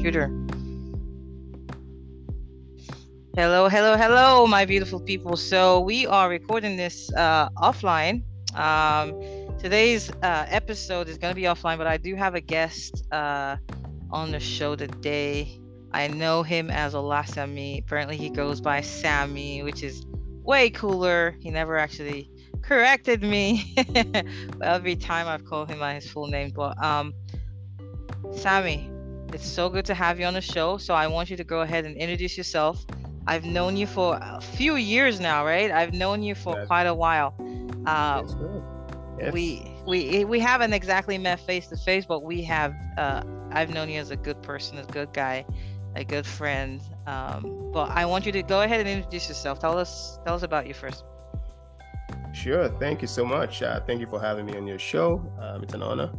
computer. Hello, hello, hello, my beautiful people. So we are recording this uh, offline. Um, today's uh, episode is going to be offline, but I do have a guest uh, on the show today. I know him as Olasami. Apparently, he goes by Sammy, which is way cooler. He never actually corrected me every time I've called him by his full name. But um, Sammy, it's so good to have you on the show. So I want you to go ahead and introduce yourself I've known you for a few years now, right? I've known you for quite a while. Uh, yes. We we we haven't exactly met face to face, but we have. Uh, I've known you as a good person, a good guy, a good friend. Um, but I want you to go ahead and introduce yourself. Tell us tell us about you first. Sure. Thank you so much. Uh, thank you for having me on your show. Um, it's an honor.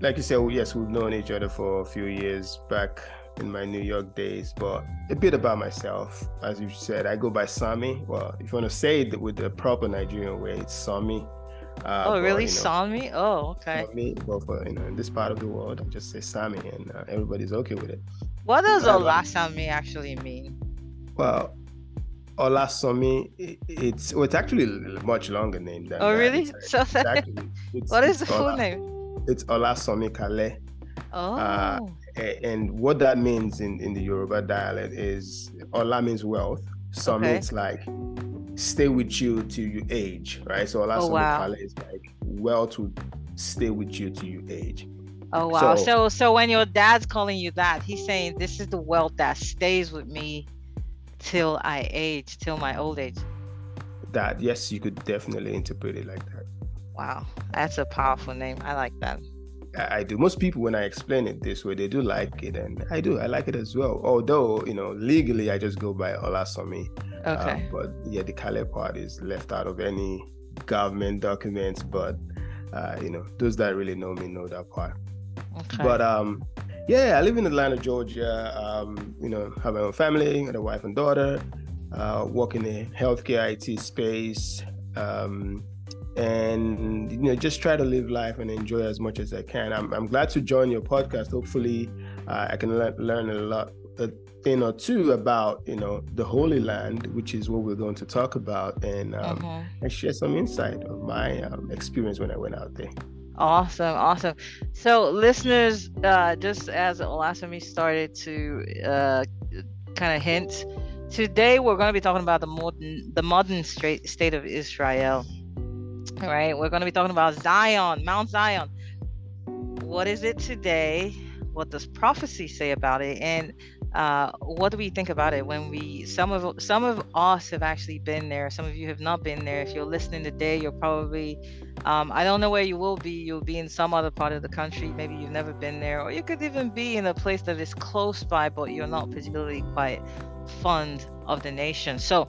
Like you said, yes, we've known each other for a few years back in my New York days, but a bit about myself. As you said, I go by Sami. Well, if you want to say it with the proper Nigerian way, it's Sami. Uh, oh, really, you know, Sami? Oh, okay. Sami, but for you know, in this part of the world, I just say Sami, and uh, everybody's okay with it. What does Olasami actually mean? Well, Olasami, it, it's well, it's actually a much longer name than. Oh, that. really? It's, so, that, what is the full name? It's Olasami Kale. Oh. Uh, and what that means in, in the Yoruba dialect is Ola means wealth. So okay. means like stay with you till you age, right? So Ola oh, wow. is like wealth will stay with you till you age. Oh wow. So, so so when your dad's calling you that, he's saying this is the wealth that stays with me till I age, till my old age. That yes, you could definitely interpret it like that. Wow. That's a powerful name. I like that. I do. Most people, when I explain it this way, they do like it, and I do. I like it as well. Although, you know, legally, I just go by Olasami. Okay. Uh, but yeah, the Kale part is left out of any government documents. But uh, you know, those that really know me know that part. Okay. But um, yeah, I live in Atlanta, Georgia. Um, you know, have my own family, got a wife and daughter. Uh, work in the healthcare IT space. Um, and you know just try to live life and enjoy as much as I can. I'm, I'm glad to join your podcast. Hopefully, uh, I can le- learn a lot, a thing or two about you know the Holy Land, which is what we're going to talk about, and um, mm-hmm. and share some insight of my um, experience when I went out there. Awesome, awesome. So, listeners, uh, just as Olasami started to uh, kind of hint, today we're going to be talking about the modern, the modern state of Israel. All right, we're going to be talking about Zion, Mount Zion. What is it today? What does prophecy say about it? And uh, what do we think about it when we some of some of us have actually been there some of you have not been there if you're listening today you're probably um, i don't know where you will be you'll be in some other part of the country maybe you've never been there or you could even be in a place that is close by but you're not particularly quite fond of the nation so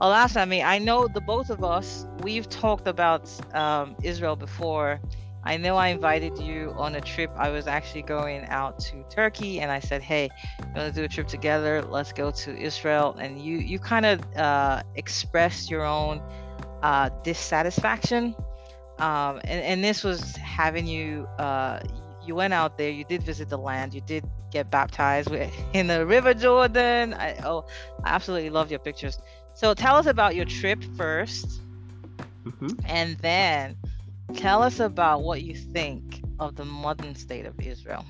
alas i mean i know the both of us we've talked about um, israel before I know I invited you on a trip. I was actually going out to Turkey, and I said, "Hey, we're gonna do a trip together. Let's go to Israel." And you you kind of uh, expressed your own uh, dissatisfaction, um, and and this was having you. Uh, you went out there. You did visit the land. You did get baptized in the River Jordan. I oh, I absolutely love your pictures. So tell us about your trip 1st mm-hmm. and then Tell us about what you think of the modern state of Israel.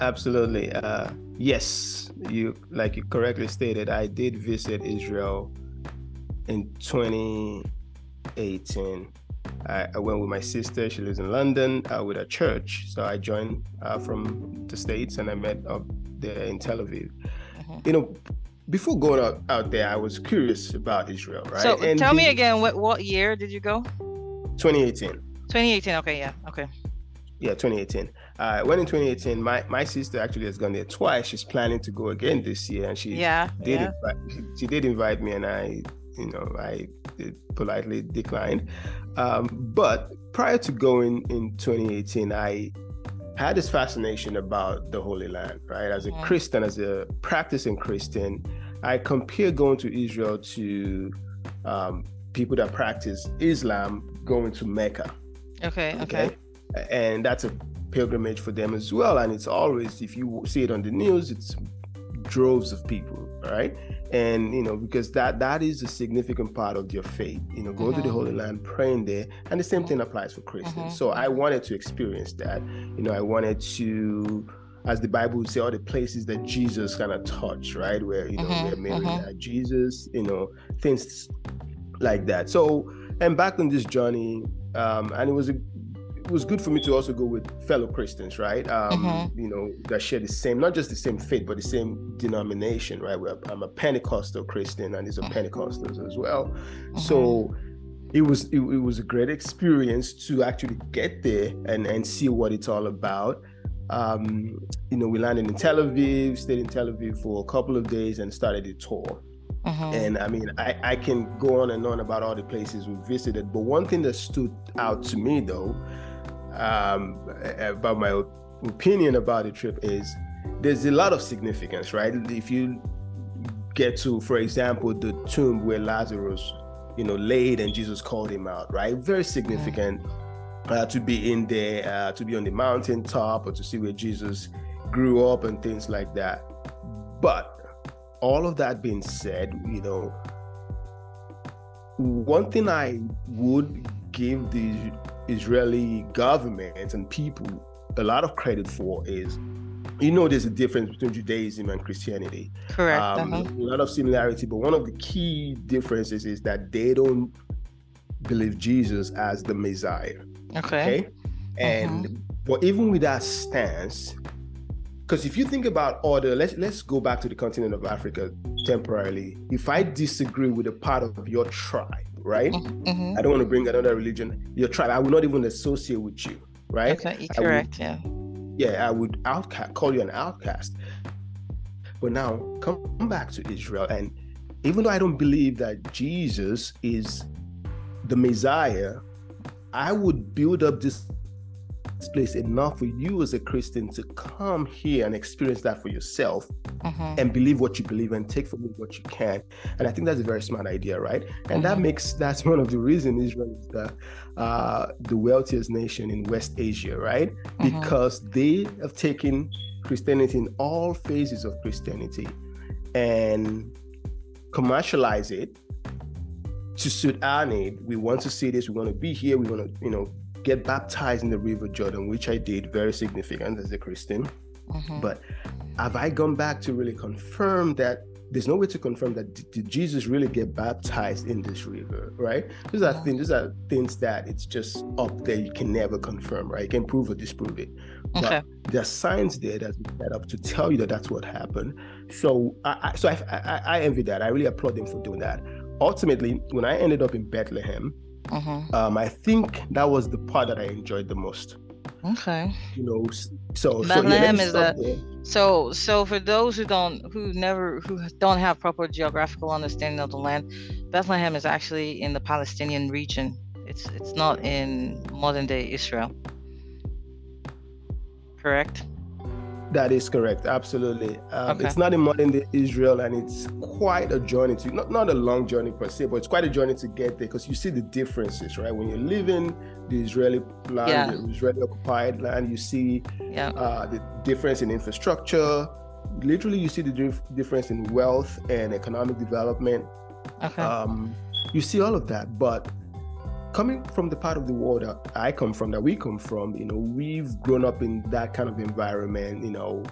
Absolutely. Uh, yes, you like you correctly stated. I did visit Israel in 2018. I, I went with my sister. She lives in London uh, with a church. So I joined uh, from the states and I met up there in Tel Aviv. Mm-hmm. You know, before going out, out there, I was curious about Israel, right? So and tell the, me again, what what year did you go? 2018. 2018. Okay. Yeah. Okay. Yeah, 2018. Uh, went in 2018. My my sister actually has gone there twice. She's planning to go again this year, and she yeah did yeah. Invite, she, she, did invite me, and I you know I politely declined. Um, but prior to going in 2018, I had this fascination about the Holy Land, right? As a mm-hmm. Christian, as a practicing Christian, I compare going to Israel to um, people that practice Islam going to Mecca. Okay, okay. okay? And that's a pilgrimage for them as well. And it's always, if you see it on the news, it's droves of people, right? And you know, because that that is a significant part of your faith. You know, going mm-hmm. to the Holy Land, praying there, and the same thing applies for Christians. Mm-hmm. So I wanted to experience that. You know, I wanted to as the Bible would say, all the places that Jesus kind of touched, right? Where you know mm-hmm, where Mary mm-hmm. Jesus, you know, things like that. So, and back on this journey, um, and it was a it was good for me to also go with fellow Christians, right? Um, mm-hmm. You know, that share the same, not just the same faith, but the same denomination, right? Where I'm a Pentecostal Christian, and these are mm-hmm. Pentecostals as well. Mm-hmm. So it was it, it, was a great experience to actually get there and and see what it's all about. Um, you know, we landed in Tel Aviv, stayed in Tel Aviv for a couple of days, and started a tour. Mm-hmm. And I mean, I, I can go on and on about all the places we visited, but one thing that stood out to me though, um, about my opinion about the trip is there's a lot of significance, right? If you get to, for example, the tomb where Lazarus, you know, laid and Jesus called him out, right? Very significant uh, to be in there, uh, to be on the mountaintop, or to see where Jesus grew up and things like that. But all of that being said, you know, one thing I would give the Israeli government and people a lot of credit for is you know there's a difference between Judaism and Christianity. Correct. Um, uh-huh. A lot of similarity, but one of the key differences is that they don't believe Jesus as the Messiah. Okay. okay? And uh-huh. but even with that stance, because if you think about order, let's let's go back to the continent of Africa temporarily. If I disagree with a part of your tribe, right? Mm-hmm. I don't want to bring another religion, your tribe. I will not even associate with you, right? Okay, correct. Would, yeah. Yeah, I would outcast, call you an outcast. But now come back to Israel, and even though I don't believe that Jesus is the Messiah, I would build up this place enough for you as a Christian to come here and experience that for yourself mm-hmm. and believe what you believe and take from it what you can. And I think that's a very smart idea, right? And mm-hmm. that makes that's one of the reasons Israel is the uh, the wealthiest nation in West Asia, right? Mm-hmm. Because they have taken Christianity in all phases of Christianity and commercialize it to suit our need. We want to see this. We want to be here. We want to, you know, get baptized in the River Jordan, which I did, very significant as a Christian. Mm-hmm. But have I gone back to really confirm that there's no way to confirm that did Jesus really get baptized in this river, right? These are things, these are things that it's just up there. You can never confirm, right? You can prove or disprove it. Okay. But there's signs there that's set up to tell you that that's what happened. So, I, I so I, I, I envy that. I really applaud them for doing that. Ultimately, when I ended up in Bethlehem, Mm-hmm. Um, I think that was the part that I enjoyed the most. Okay. You know, so Bethlehem so, yeah, is a there. so so for those who don't who never who don't have proper geographical understanding of the land, Bethlehem is actually in the Palestinian region. It's it's not in modern day Israel. Correct. That is correct. Absolutely. Um, okay. It's not in modern day Israel, and it's quite a journey to not not a long journey per se, but it's quite a journey to get there because you see the differences, right? When you're living the Israeli land, yeah. the Israeli occupied land, you see yeah. uh, the difference in infrastructure. Literally, you see the dif- difference in wealth and economic development. Okay. Um, you see all of that, but coming from the part of the world that I come from, that we come from, you know, we've grown up in that kind of environment, you know,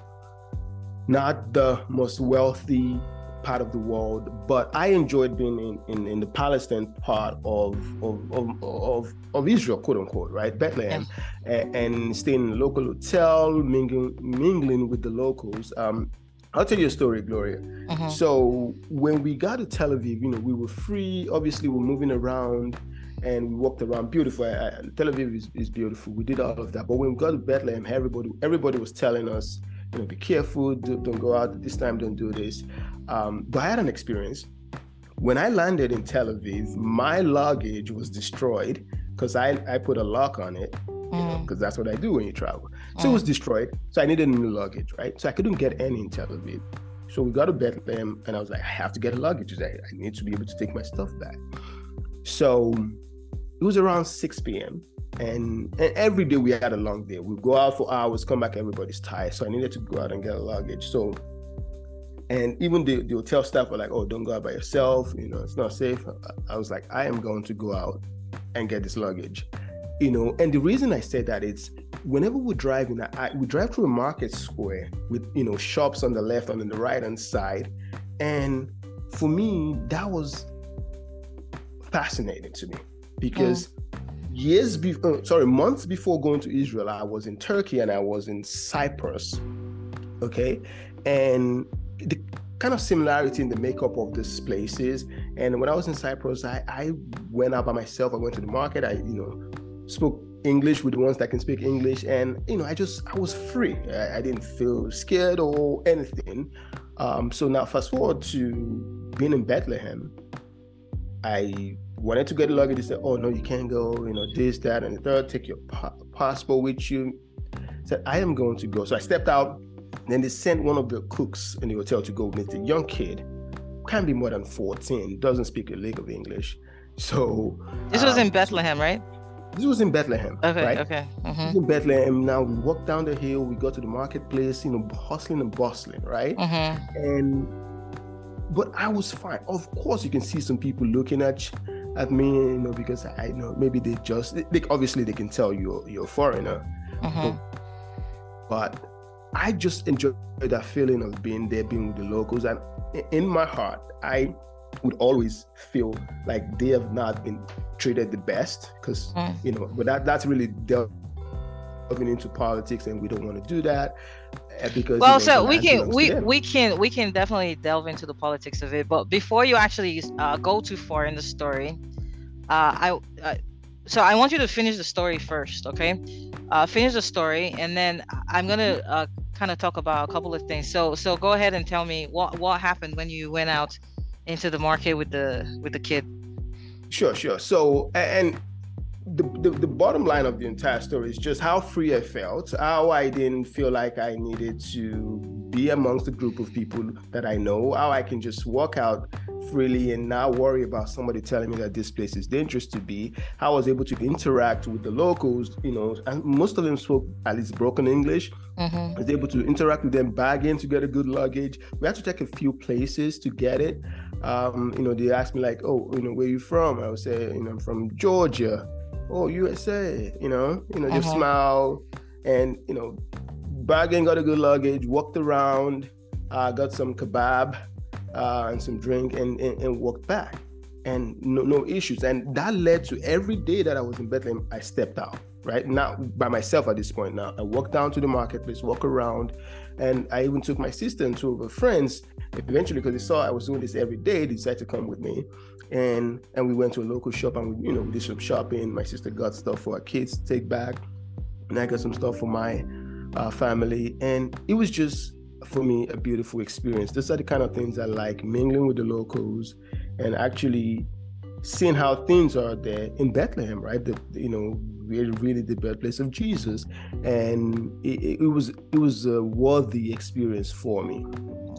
not the most wealthy part of the world, but I enjoyed being in, in, in the Palestine part of of, of of, of Israel, quote unquote, right? Bethlehem, and, and, staying in a local hotel, mingling mingling with the locals. Um, I'll tell you a story, Gloria. Mm-hmm. So when we got to Tel Aviv, you know, we were free. Obviously, we're moving around and we walked around. Beautiful. I, Tel Aviv is, is beautiful. We did all of that. But when we got to Bethlehem, everybody everybody was telling us, you know, be careful, do, not go out this time, don't do this. Um, but I had an experience. When I landed in Tel Aviv, my luggage was destroyed because I, I put a lock on it, because mm. that's what I do when you travel. So mm. it was destroyed. So I needed new luggage, right? So I couldn't get any in Tel Aviv. So we got to Bethlehem, and I was like, I have to get a luggage. I, I need to be able to take my stuff back. So it was around 6 p.m. And, and every day we had a long day. We go out for hours, come back, everybody's tired. So I needed to go out and get a luggage. So, and even the, the hotel staff were like, "Oh, don't go out by yourself. You know, it's not safe." I was like, "I am going to go out and get this luggage." You know, and the reason I said that is whenever we're driving, I, we drive through a market square with you know shops on the left and on the right hand side, and for me that was fascinating to me because mm. years before, uh, sorry, months before going to Israel, I was in Turkey and I was in Cyprus. Okay, and the kind of similarity in the makeup of these places. And when I was in Cyprus, I, I went out by myself. I went to the market. I, you know, spoke English with the ones that can speak English, and you know, I just I was free. I, I didn't feel scared or anything. Um, so now, fast forward to being in Bethlehem, I wanted to get luggage. They said, "Oh no, you can't go. You know this, that, and the third. Take your pa- passport with you." I said, "I am going to go." So I stepped out. Then they sent one of the cooks in the hotel to go with the young kid, can't be more than fourteen, doesn't speak a lick of English. So this was um, in Bethlehem, right? This was in Bethlehem. Okay. Right? Okay. Mm-hmm. in Bethlehem. Now we walk down the hill. We go to the marketplace. You know, hustling and bustling, right? Mm-hmm. And but I was fine. Of course, you can see some people looking at at me, you know, because I know maybe they just they, obviously they can tell you're you're a foreigner, mm-hmm. but, but I just enjoy that feeling of being there, being with the locals, and in my heart, I would always feel like they have not been treated the best because mm. you know, but that that's really delving into politics, and we don't want to do that because well so we can we we can we can definitely delve into the politics of it. But before you actually uh, go too far in the story uh, I, uh, so i want you to finish the story first okay? Uh, finish the story and then i'm gonna uh, kind of talk about a couple of things. So so go ahead and tell me what what happened when you went out into the market with the with the kid. Sure sure. So and the, the, the, bottom line of the entire story is just how free I felt, how I didn't feel like I needed to be amongst a group of people that I know, how I can just walk out freely and not worry about somebody telling me that this place is dangerous to be, how I was able to interact with the locals, you know, and most of them spoke at least broken English. Mm-hmm. I was able to interact with them, bargain to get a good luggage. We had to take a few places to get it. Um, you know, they asked me like, oh, you know, where you from? I would say, you know, I'm from Georgia oh USA, you know, you know, just uh-huh. smile and you know, bargain got a good luggage, walked around, uh, got some kebab uh, and some drink and, and, and walked back. And no, no issues. And that led to every day that I was in Bethlehem, I stepped out, right? Now by myself at this point now. I walked down to the marketplace, walk around, and I even took my sister and two of her friends. Eventually, because they saw I was doing this every day, they decided to come with me and and we went to a local shop and we, you know we did some shopping. My sister got stuff for our kids to take back, and I got some stuff for my uh, family, and it was just for me a beautiful experience. Those are the kind of things I like mingling with the locals and actually seeing how things are there in Bethlehem, right? The, you know, really, really the birthplace of Jesus, and it, it was it was a worthy experience for me.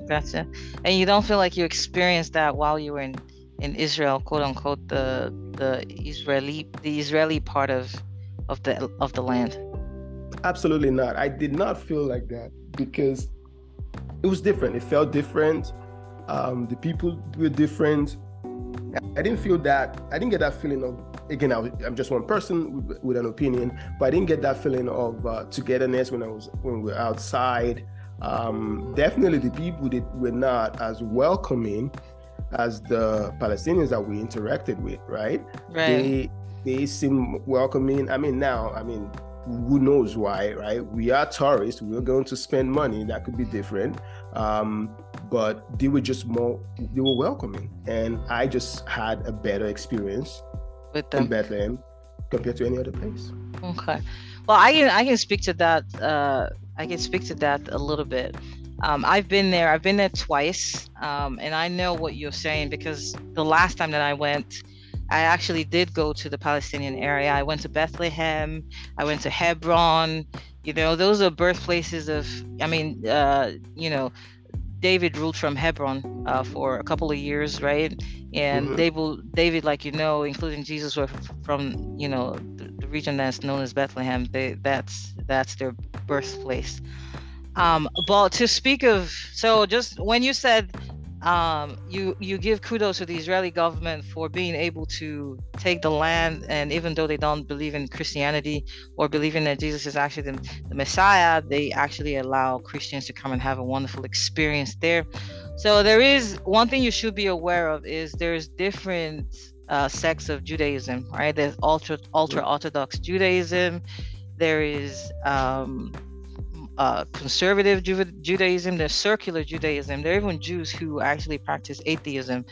Gotcha. And you don't feel like you experienced that while you were in in Israel, quote unquote, the the Israeli the Israeli part of of the of the land? Absolutely not. I did not feel like that because it was different. It felt different. Um, the people were different. I didn't feel that. I didn't get that feeling of again. I am just one person with, with, an opinion, but I didn't get that feeling of uh, togetherness when I was when we were outside. Um, definitely, the people that were not as welcoming as the Palestinians that we interacted with, right? Right. They they seem welcoming. I mean, now, I mean, who knows why, right? We are tourists. We're going to spend money. That could be different. Um, but they were just more, they were welcoming. And I just had a better experience with them. in Bethlehem compared to any other place. Okay. Well, I can, I can speak to that. Uh, I can speak to that a little bit. Um, I've been there. I've been there twice, um, and I know what you're saying because the last time that I went, I actually did go to the Palestinian area. I went to Bethlehem. I went to Hebron. You know, those are birthplaces of. I mean, uh, you know, David ruled from Hebron uh, for a couple of years, right? And mm-hmm. David, David, like you know, including Jesus, were from you know the, the region that's known as Bethlehem. They that's that's their birthplace. Um, but to speak of, so just when you said um, you you give kudos to the Israeli government for being able to take the land, and even though they don't believe in Christianity or believing that Jesus is actually the, the Messiah, they actually allow Christians to come and have a wonderful experience there. So there is one thing you should be aware of is there's different uh, sects of Judaism, right? There's ultra ultra Orthodox Judaism. There is um, uh, conservative Ju- Judaism, there's secular Judaism. There are even Jews who actually practice atheism.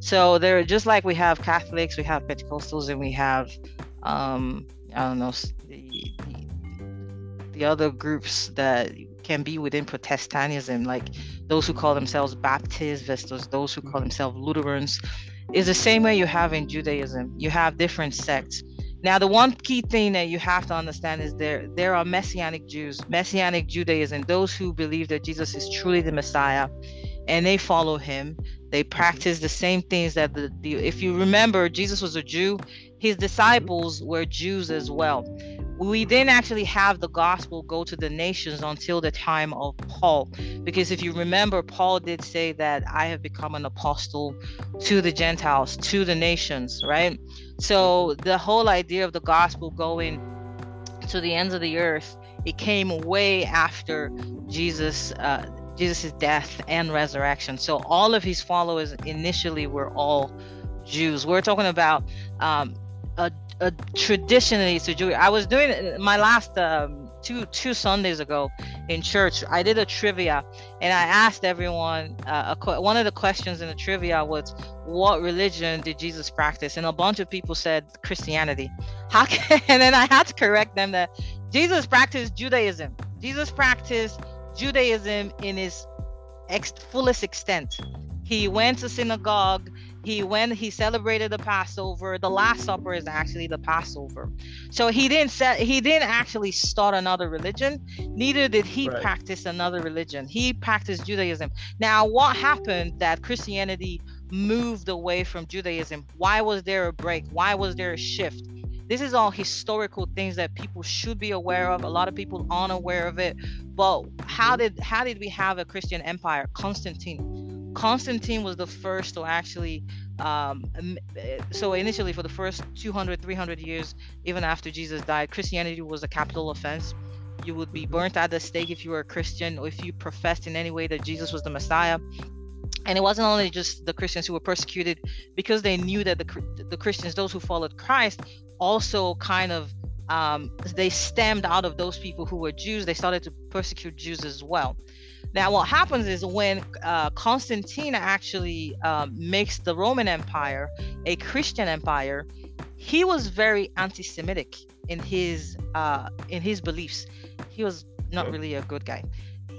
So they're just like we have Catholics, we have Pentecostals, and we have um, I don't know the, the, the other groups that can be within Protestantism, like those who call themselves Baptists versus those who call themselves Lutherans. Is the same way you have in Judaism. You have different sects now, the one key thing that you have to understand is there there are messianic Jews, messianic Judaism, those who believe that Jesus is truly the Messiah, and they follow him. They practice the same things that the, the if you remember, Jesus was a Jew. His mm-hmm. disciples were Jews as well we didn't actually have the gospel go to the nations until the time of Paul. Because if you remember, Paul did say that I have become an apostle to the Gentiles, to the nations, right? So the whole idea of the gospel going to the ends of the earth, it came way after Jesus. Uh, Jesus' death and resurrection. So all of his followers initially were all Jews. We're talking about um, a traditionally to Jewish. I was doing my last um, two two Sundays ago in church. I did a trivia, and I asked everyone. Uh, a, one of the questions in the trivia was, "What religion did Jesus practice?" And a bunch of people said Christianity. How can, and then I had to correct them that Jesus practiced Judaism. Jesus practiced Judaism in his ex- fullest extent. He went to synagogue he went he celebrated the passover. The last supper is actually the passover. So he didn't set he didn't actually start another religion. Neither did he right. practice another religion. He practiced judaism. Now what happened that christianity moved away from judaism? Why was there a break? Why was there a shift? This is all historical things that people should be aware of. A lot of people aren't aware of it. But how did how did we have a christian empire? Constantine Constantine was the first to actually, um, so initially for the first 200, 300 years, even after Jesus died, Christianity was a capital offense. You would be burnt at the stake if you were a Christian or if you professed in any way that Jesus was the Messiah. And it wasn't only just the Christians who were persecuted because they knew that the, the Christians, those who followed Christ, also kind of um, they stemmed out of those people who were Jews. They started to persecute Jews as well. Now, what happens is when uh, Constantine actually um, makes the Roman Empire a Christian empire, he was very anti-Semitic in his uh, in his beliefs. He was not really a good guy.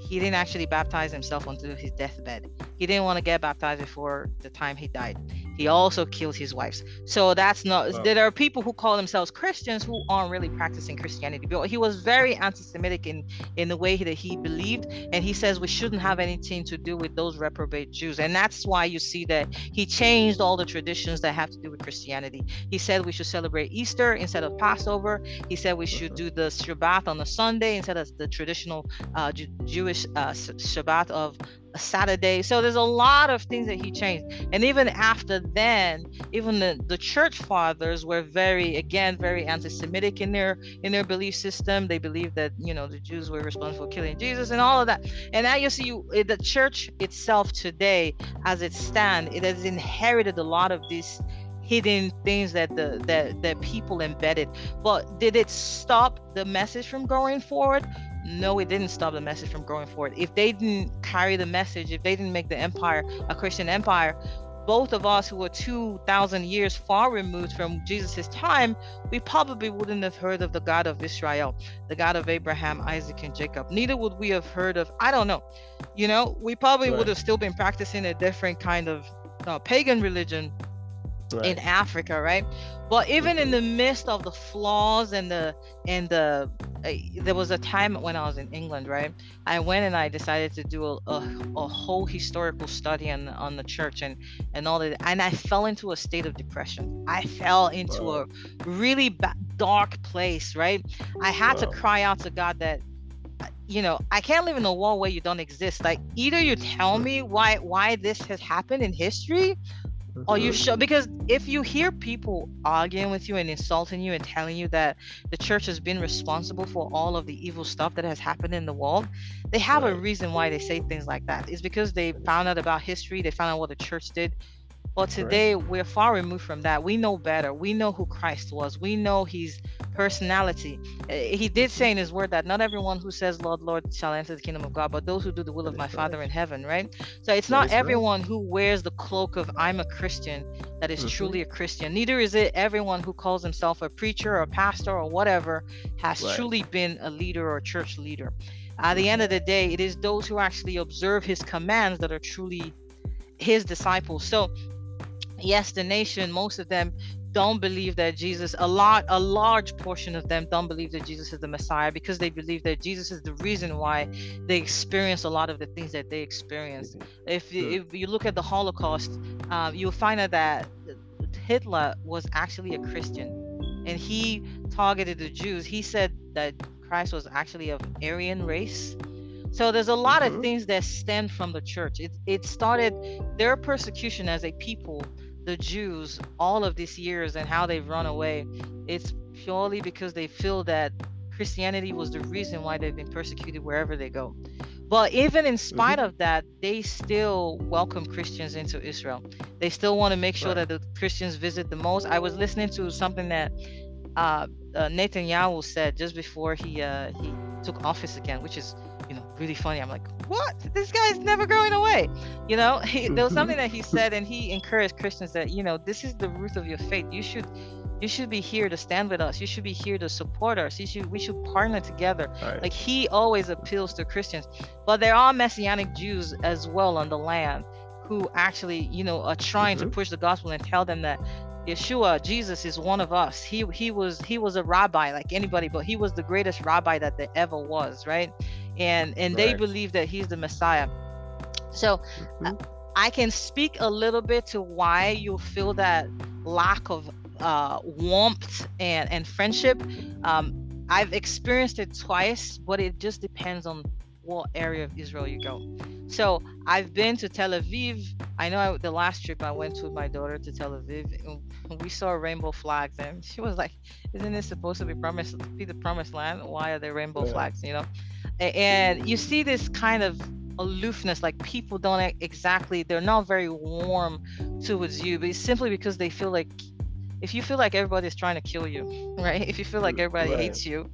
He didn't actually baptize himself until his deathbed. He didn't want to get baptized before the time he died. He also killed his wives. So that's not. There are people who call themselves Christians who aren't really practicing Christianity. But he was very anti-Semitic in in the way that he believed, and he says we shouldn't have anything to do with those reprobate Jews. And that's why you see that he changed all the traditions that have to do with Christianity. He said we should celebrate Easter instead of Passover. He said we should do the Shabbat on the Sunday instead of the traditional uh, Jewish uh, Shabbat of a Saturday. So there's a lot of things that he changed. And even after then, even the, the church fathers were very, again, very anti-Semitic in their in their belief system. They believed that you know the Jews were responsible for killing Jesus and all of that. And now you see the church itself today, as it stands, it has inherited a lot of these hidden things that the that that people embedded. But did it stop the message from going forward? No, it didn't stop the message from going forward. If they didn't carry the message, if they didn't make the empire a Christian empire, both of us who were 2,000 years far removed from Jesus' time, we probably wouldn't have heard of the God of Israel, the God of Abraham, Isaac, and Jacob. Neither would we have heard of, I don't know, you know, we probably right. would have still been practicing a different kind of uh, pagan religion right. in Africa, right? But even in mm-hmm. the midst of the flaws and the and the uh, there was a time when I was in England, right? I went and I decided to do a, a, a, whole historical study on on the church and and all that, and I fell into a state of depression. I fell into wow. a really ba- dark place, right? I had wow. to cry out to God that uh, you know i can't live in a world where you don't exist like either you tell me why why this has happened in history or you mm-hmm. show because if you hear people arguing with you and insulting you and telling you that the church has been responsible for all of the evil stuff that has happened in the world they have right. a reason why they say things like that it's because they found out about history they found out what the church did but today right. we're far removed from that. We know better. We know who Christ was. We know his personality. Eh, he did say in his word that not everyone who says, Lord, Lord, shall enter the kingdom of God, but those who do the will of my Father in heaven, right? So it's not everyone right. who wears the cloak of I'm a Christian that is mm-hmm. truly a Christian. Neither is it everyone who calls himself a preacher or a pastor or whatever has truly been a leader or a church leader. At the end of the day, it is those who actually observe his commands that are truly his disciples. So yes the nation most of them don't believe that jesus a lot a large portion of them don't believe that jesus is the messiah because they believe that jesus is the reason why they experience a lot of the things that they experienced if, you, if you look at the holocaust um, you'll find out that hitler was actually a christian and he targeted the jews he said that christ was actually of aryan race so there's a lot mm-hmm. of things that stem from the church. It, it started their persecution as a people the Jews all of these years and how they've run away, it's purely because they feel that Christianity was the reason why they've been persecuted wherever they go. But even in spite mm-hmm. of that, they still welcome Christians into Israel. They still want to make sure right. that the Christians visit the most. I was listening to something that uh, uh, Netanyahu said just before he uh, he took office again, which is really funny. I'm like, what? This guy's never going away. You know, he, there was something that he said, and he encouraged Christians that you know this is the root of your faith. You should you should be here to stand with us. You should be here to support us. You should we should partner together. Right. Like he always appeals to Christians, but there are messianic Jews as well on the land who actually you know are trying mm-hmm. to push the gospel and tell them that Yeshua, Jesus is one of us. He he was he was a rabbi like anybody, but he was the greatest rabbi that there ever was, right? And and right. they believe that he's the Messiah. So mm-hmm. I can speak a little bit to why you feel that lack of uh, warmth and and friendship. Um, I've experienced it twice, but it just depends on what area of Israel you go. So I've been to Tel Aviv. I know I, the last trip I went with my daughter to Tel Aviv, we saw rainbow flags, and she was like, "Isn't this supposed to be promised be the promised land? Why are there rainbow yeah. flags?" You know, and you see this kind of aloofness like people don't exactly they're not very warm towards you but it's simply because they feel like if you feel like everybody's trying to kill you right if you feel like everybody right. hates you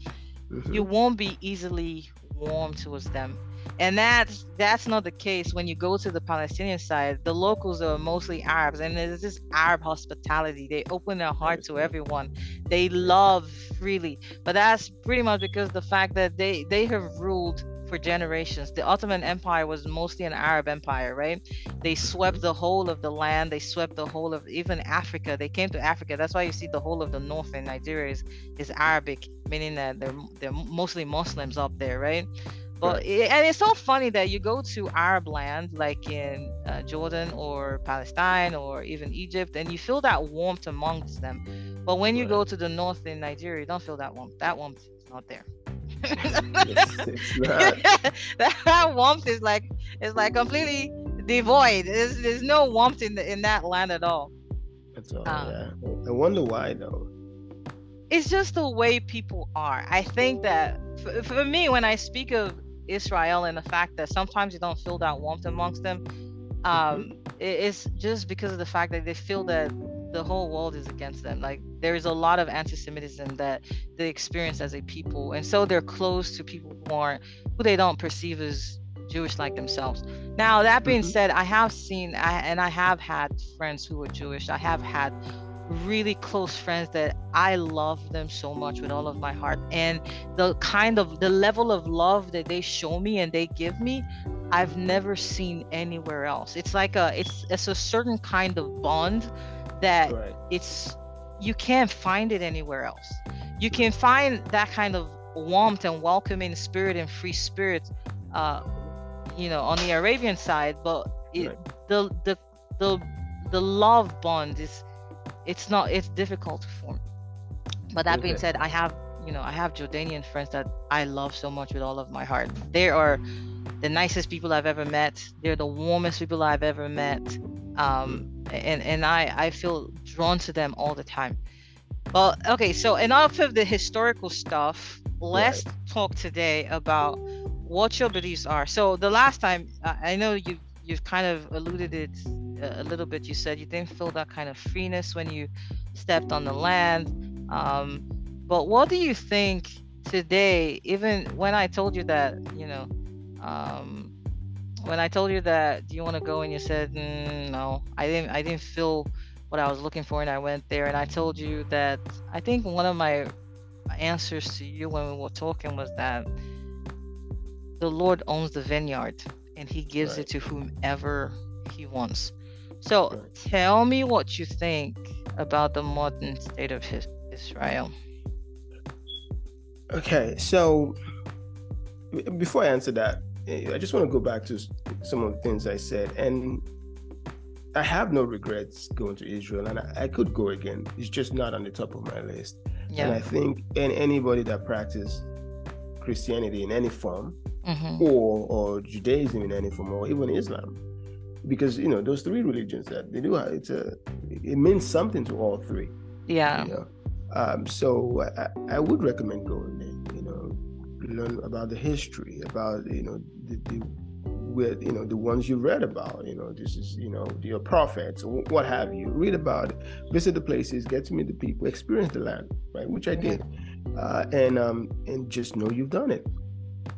mm-hmm. you won't be easily warm towards them and that's that's not the case when you go to the palestinian side the locals are mostly arabs and there's this arab hospitality they open their heart to everyone they love freely but that's pretty much because the fact that they they have ruled for generations. The Ottoman Empire was mostly an Arab empire, right? They swept the whole of the land. They swept the whole of even Africa. They came to Africa. That's why you see the whole of the north in Nigeria is, is Arabic, meaning that they're they're mostly Muslims up there, right? But it, and it's so funny that you go to Arab land like in uh, Jordan or Palestine or even Egypt, and you feel that warmth amongst them. But when you right. go to the north in Nigeria, you don't feel that warmth. That warmth is not there. that warmth is like is like completely devoid. There's, there's no warmth in the, in that land at all. That's all. Um, yeah. I wonder why though. It's just the way people are. I think that for, for me, when I speak of Israel and the fact that sometimes you don't feel that warmth amongst them, um, mm-hmm. it's just because of the fact that they feel that the whole world is against them. Like there's a lot of anti-Semitism that they experience as a people, and so they're close to people who aren't who they don't perceive as Jewish like themselves. Now that being mm-hmm. said, I have seen I, and I have had friends who are Jewish. I have had really close friends that I love them so much with all of my heart. And the kind of the level of love that they show me and they give me, I've never seen anywhere else. It's like a it's it's a certain kind of bond that right. it's you can't find it anywhere else. You can find that kind of warmth and welcoming spirit and free spirit, uh, you know, on the Arabian side, but it, right. the the the the love bond is it's not it's difficult to form. But that being said, I have you know I have Jordanian friends that I love so much with all of my heart. They are the nicest people I've ever met. They're the warmest people I've ever met. Um, and and I I feel drawn to them all the time. Well, okay, so enough of the historical stuff. Let's right. talk today about what your beliefs are. So the last time I know you you've kind of alluded it a little bit. You said you didn't feel that kind of freeness when you stepped on the land. Um, but what do you think today? Even when I told you that, you know, um, when I told you that do you want to go and you said mm, no, I didn't. I didn't feel what I was looking for, and I went there. And I told you that I think one of my answers to you when we were talking was that the Lord owns the vineyard, and He gives right. it to whomever He wants. So right. tell me what you think about the modern state of his, Israel. Okay, so before I answer that, eh, I just want to go back to some of the things I said, and I have no regrets going to Israel, and I, I could go again. It's just not on the top of my list. Yeah. And I think and anybody that practices Christianity in any form, mm-hmm. or or Judaism in any form, or even Islam, because you know those three religions that they do it's a it means something to all three. Yeah. You know? um, so I, I would recommend going there you know learn about the history about you know the, the with you know the ones you read about you know this is you know your prophets what have you. Read about it. Visit the places get to meet the people experience the land right which i did. Uh, and um and just know you've done it.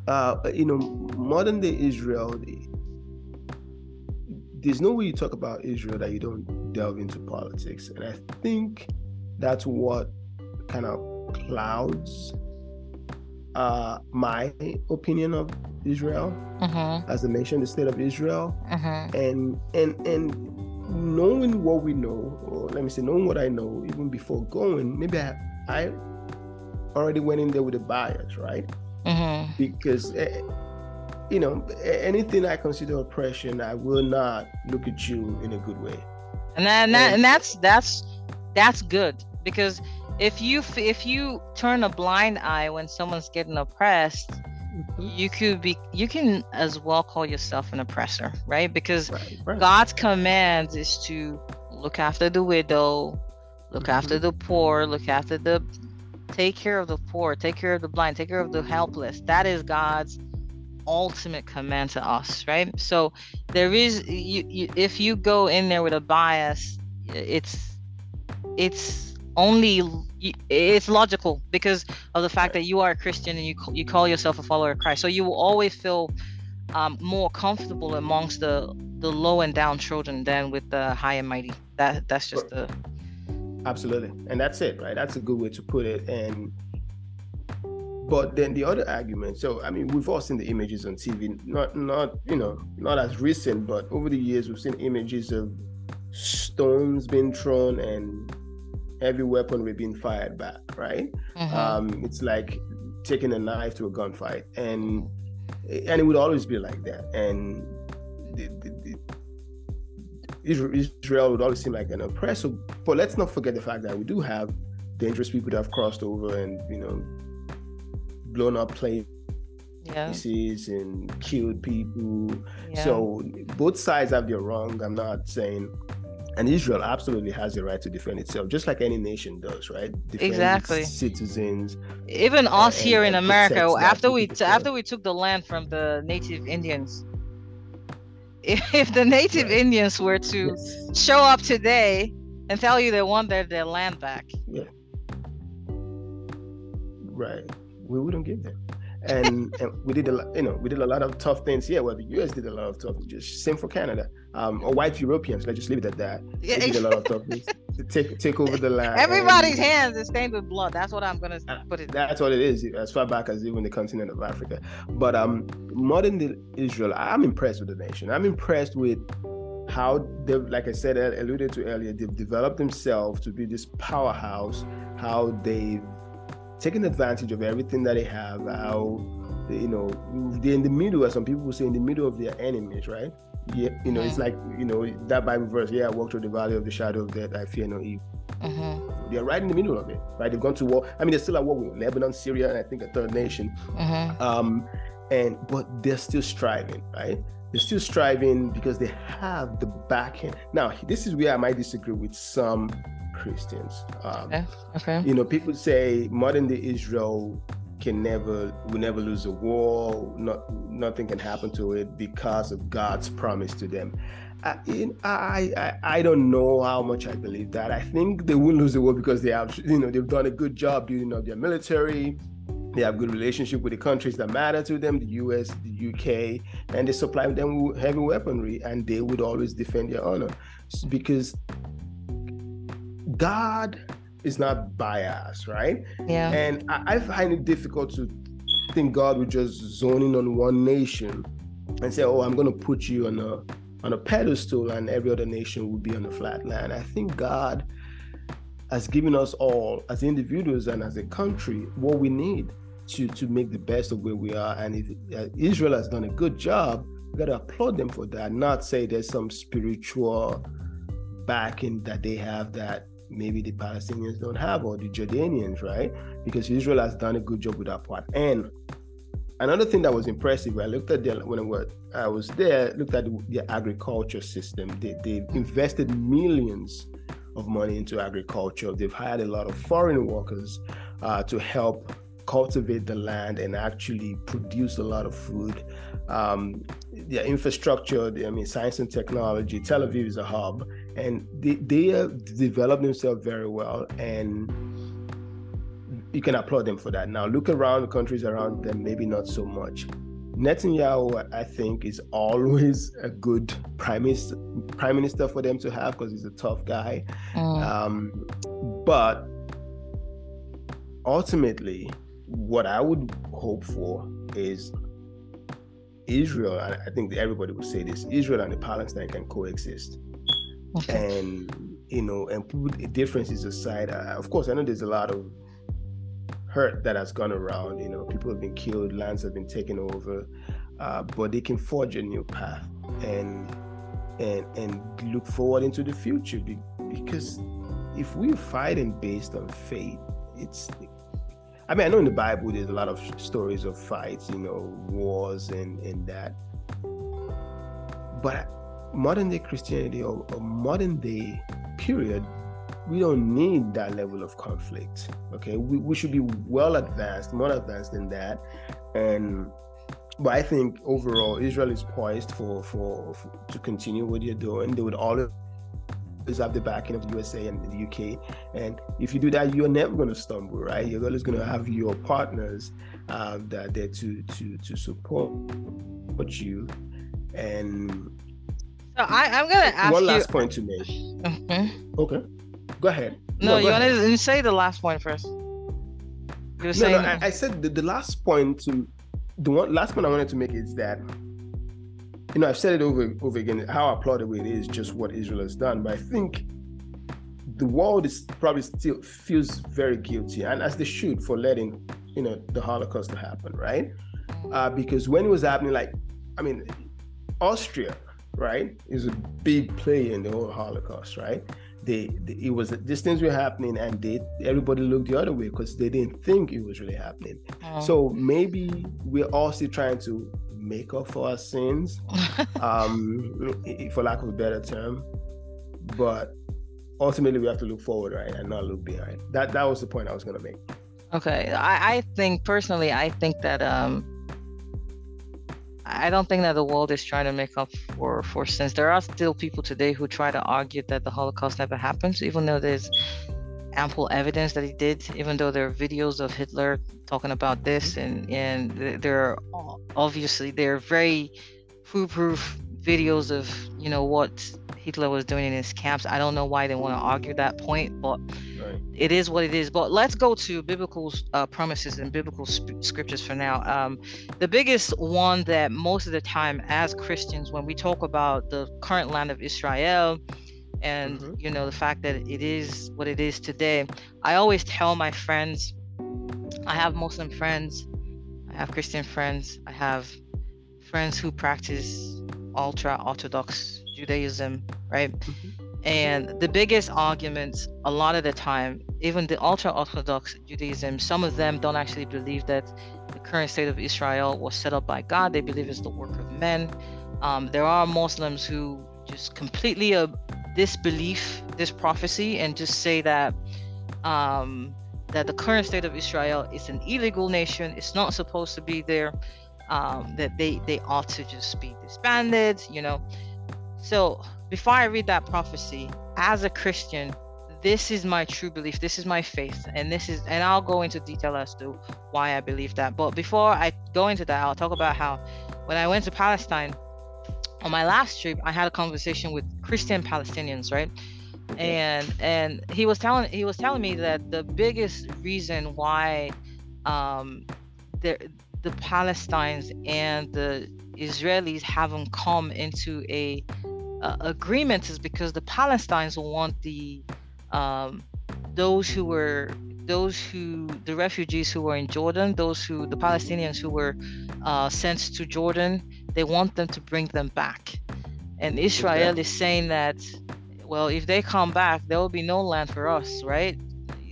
Uh you know modern day israel there's no way you talk about Israel that you don't delve into politics. And I think that's what kind of clouds uh, my opinion of Israel mm-hmm. as a nation, the state of Israel, mm-hmm. and and and knowing what we know, or let me say, knowing what I know, even before going, maybe I, I already went in there with a bias, right? Mm-hmm. Because eh, you know, anything I consider oppression, I will not look at you in a good way. And that, and, that, and that's that's that's good because if you if you turn a blind eye when someone's getting oppressed, mm-hmm. you could be you can as well call yourself an oppressor, right? Because right, right. God's command is to look after the widow, look mm-hmm. after the poor, look after the take care of the poor, take care of the blind, take care of the helpless. That is God's ultimate command to us, right? So there is you, you if you go in there with a bias, it's it's only it's logical because of the fact that you are a Christian and you you call yourself a follower of Christ. So you will always feel um, more comfortable amongst the the low and down children than with the high and mighty. That that's just the absolutely, and that's it, right? That's a good way to put it. And but then the other argument, so I mean, we've all seen the images on TV, not not you know not as recent, but over the years we've seen images of stones being thrown and every weaponry being fired back, right? Mm-hmm. Um, it's like taking a knife to a gunfight, and and it would always be like that. And the, the, the Israel would always seem like an oppressor. But let's not forget the fact that we do have dangerous people that have crossed over and you know blown up places yeah. and killed people. Yeah. So both sides have their wrong. I'm not saying and Israel absolutely has the right to defend itself, just like any nation does, right? Defend exactly. citizens. Even uh, us and, here in America, after we t- after we took the land from the native Indians, if, if the native right. Indians were to yes. show up today and tell you they want their, their land back, yeah, right we wouldn't give them. And, and we did a you know we did a lot of tough things here. Well, the U.S. did a lot of tough. Just same for Canada. Um, or white Europeans. Let's just leave it at that. They did a lot of tough things to take take over the land. Everybody's and, hands is stained with blood. That's what I'm gonna put it. That's what it is. As far back as even the continent of Africa. But um, modern Israel, I'm impressed with the nation. I'm impressed with how they've, like I said alluded to earlier, they've developed themselves to be this powerhouse. How they've taking advantage of everything that they have. How you know they're in the middle, as some people say, in the middle of their enemies, right? Yeah, you know, it's like you know that Bible verse. Yeah, I walk through the valley of the shadow of death. I fear no evil. Mm-hmm. They're right in the middle of it, right? They've gone to war. I mean, they're still at war with Lebanon, Syria, and I think a third nation. Mm-hmm. Um, and but they're still striving, right? They're still striving because they have the backing. Now, this is where I might disagree with some Christians. Um, okay. okay. You know, people say modern day Israel can never will never lose a war. Not nothing can happen to it because of God's promise to them. I, I, I I don't know how much I believe that. I think they will lose the war because they have you know they've done a good job building up their military. They have good relationship with the countries that matter to them, the US, the UK, and they supply them with heavy weaponry, and they would always defend their honor because God is not biased, right? Yeah. And I, I find it difficult to think God would just zone in on one nation and say, "Oh, I'm going to put you on a on a pedestal, and every other nation will be on a flat land." I think God has given us all, as individuals and as a country, what we need to to make the best of where we are. And if uh, Israel has done a good job, we got to applaud them for that. Not say there's some spiritual backing that they have that maybe the Palestinians don't have or the Jordanians, right? Because Israel has done a good job with that part. And another thing that was impressive, I looked at the when I was there, looked at the agriculture system. They they invested millions of money into agriculture. They've hired a lot of foreign workers uh, to help cultivate the land and actually produce a lot of food. Um, their infrastructure, I mean, science and technology. Tel Aviv is a hub, and they, they have developed themselves very well. And you can applaud them for that. Now, look around the countries around them, maybe not so much. Netanyahu, I think, is always a good prime minister, prime minister for them to have because he's a tough guy. Mm. Um, but ultimately, what I would hope for is Israel, and I think everybody would say this: Israel and the Palestine can coexist. Okay. And you know, and put differences aside. Uh, of course, I know there's a lot of hurt that has gone around. You know, people have been killed, lands have been taken over, uh, but they can forge a new path and and and look forward into the future. Because if we're fighting based on faith, it's I mean, I know in the Bible there's a lot of stories of fights, you know, wars and and that. But modern day Christianity or, or modern day period, we don't need that level of conflict. Okay, we, we should be well advanced, more advanced than that, and but I think overall Israel is poised for, for, for to continue what they're doing. They would always have the backing of the USA and the UK. And if you do that, you're never going to stumble, right? You're always going to have your partners uh, that are there to to to support you. And so I, am going to ask one you... last point to make. Okay. Okay. Go ahead. No, no you want to say the last point first. You no, no, I, I said the, the last point to the one last point I wanted to make is that you know, I've said it over over again. How applaudable it is, just what Israel has done. But I think the world is probably still feels very guilty, and as they should, for letting you know the Holocaust to happen, right? Uh, because when it was happening, like, I mean, Austria, right, is a big player in the whole Holocaust, right? They, they, it was these things were happening and they everybody looked the other way because they didn't think it was really happening oh. so maybe we're all still trying to make up for our sins, um, for lack of a better term. But ultimately, we have to look forward, right, and not look behind. That that was the point I was going to make. Okay, I, I think personally, I think that um, I don't think that the world is trying to make up for for sins. There are still people today who try to argue that the Holocaust never happens, even though there's ample evidence that he did, even though there are videos of Hitler talking about this, and and there are obviously there are very foolproof videos of you know what Hitler was doing in his camps. I don't know why they want to argue that point, but right. it is what it is. But let's go to biblical uh, promises and biblical sp- scriptures for now. Um, the biggest one that most of the time, as Christians, when we talk about the current land of Israel, and mm-hmm. you know the fact that it is what it is today i always tell my friends I have Muslim friends, I have Christian friends, I have friends who practice ultra Orthodox Judaism, right? Mm-hmm. And the biggest arguments, a lot of the time, even the ultra Orthodox Judaism, some of them don't actually believe that the current state of Israel was set up by God. They believe it's the work of men. Um, there are Muslims who just completely uh, belief, this prophecy and just say that um, that the current state of Israel is an illegal nation. It's not supposed to be there. Um, that they they ought to just be disbanded. You know. So before I read that prophecy, as a Christian, this is my true belief. This is my faith, and this is and I'll go into detail as to why I believe that. But before I go into that, I'll talk about how when I went to Palestine on my last trip, I had a conversation with Christian Palestinians, right? And and he was telling he was telling me that the biggest reason why um, the the Palestinians and the Israelis haven't come into a uh, agreement is because the Palestinians want the um, those who were those who the refugees who were in Jordan, those who the Palestinians who were uh, sent to Jordan, they want them to bring them back. And Israel okay. is saying that, well, if they come back, there will be no land for us, right?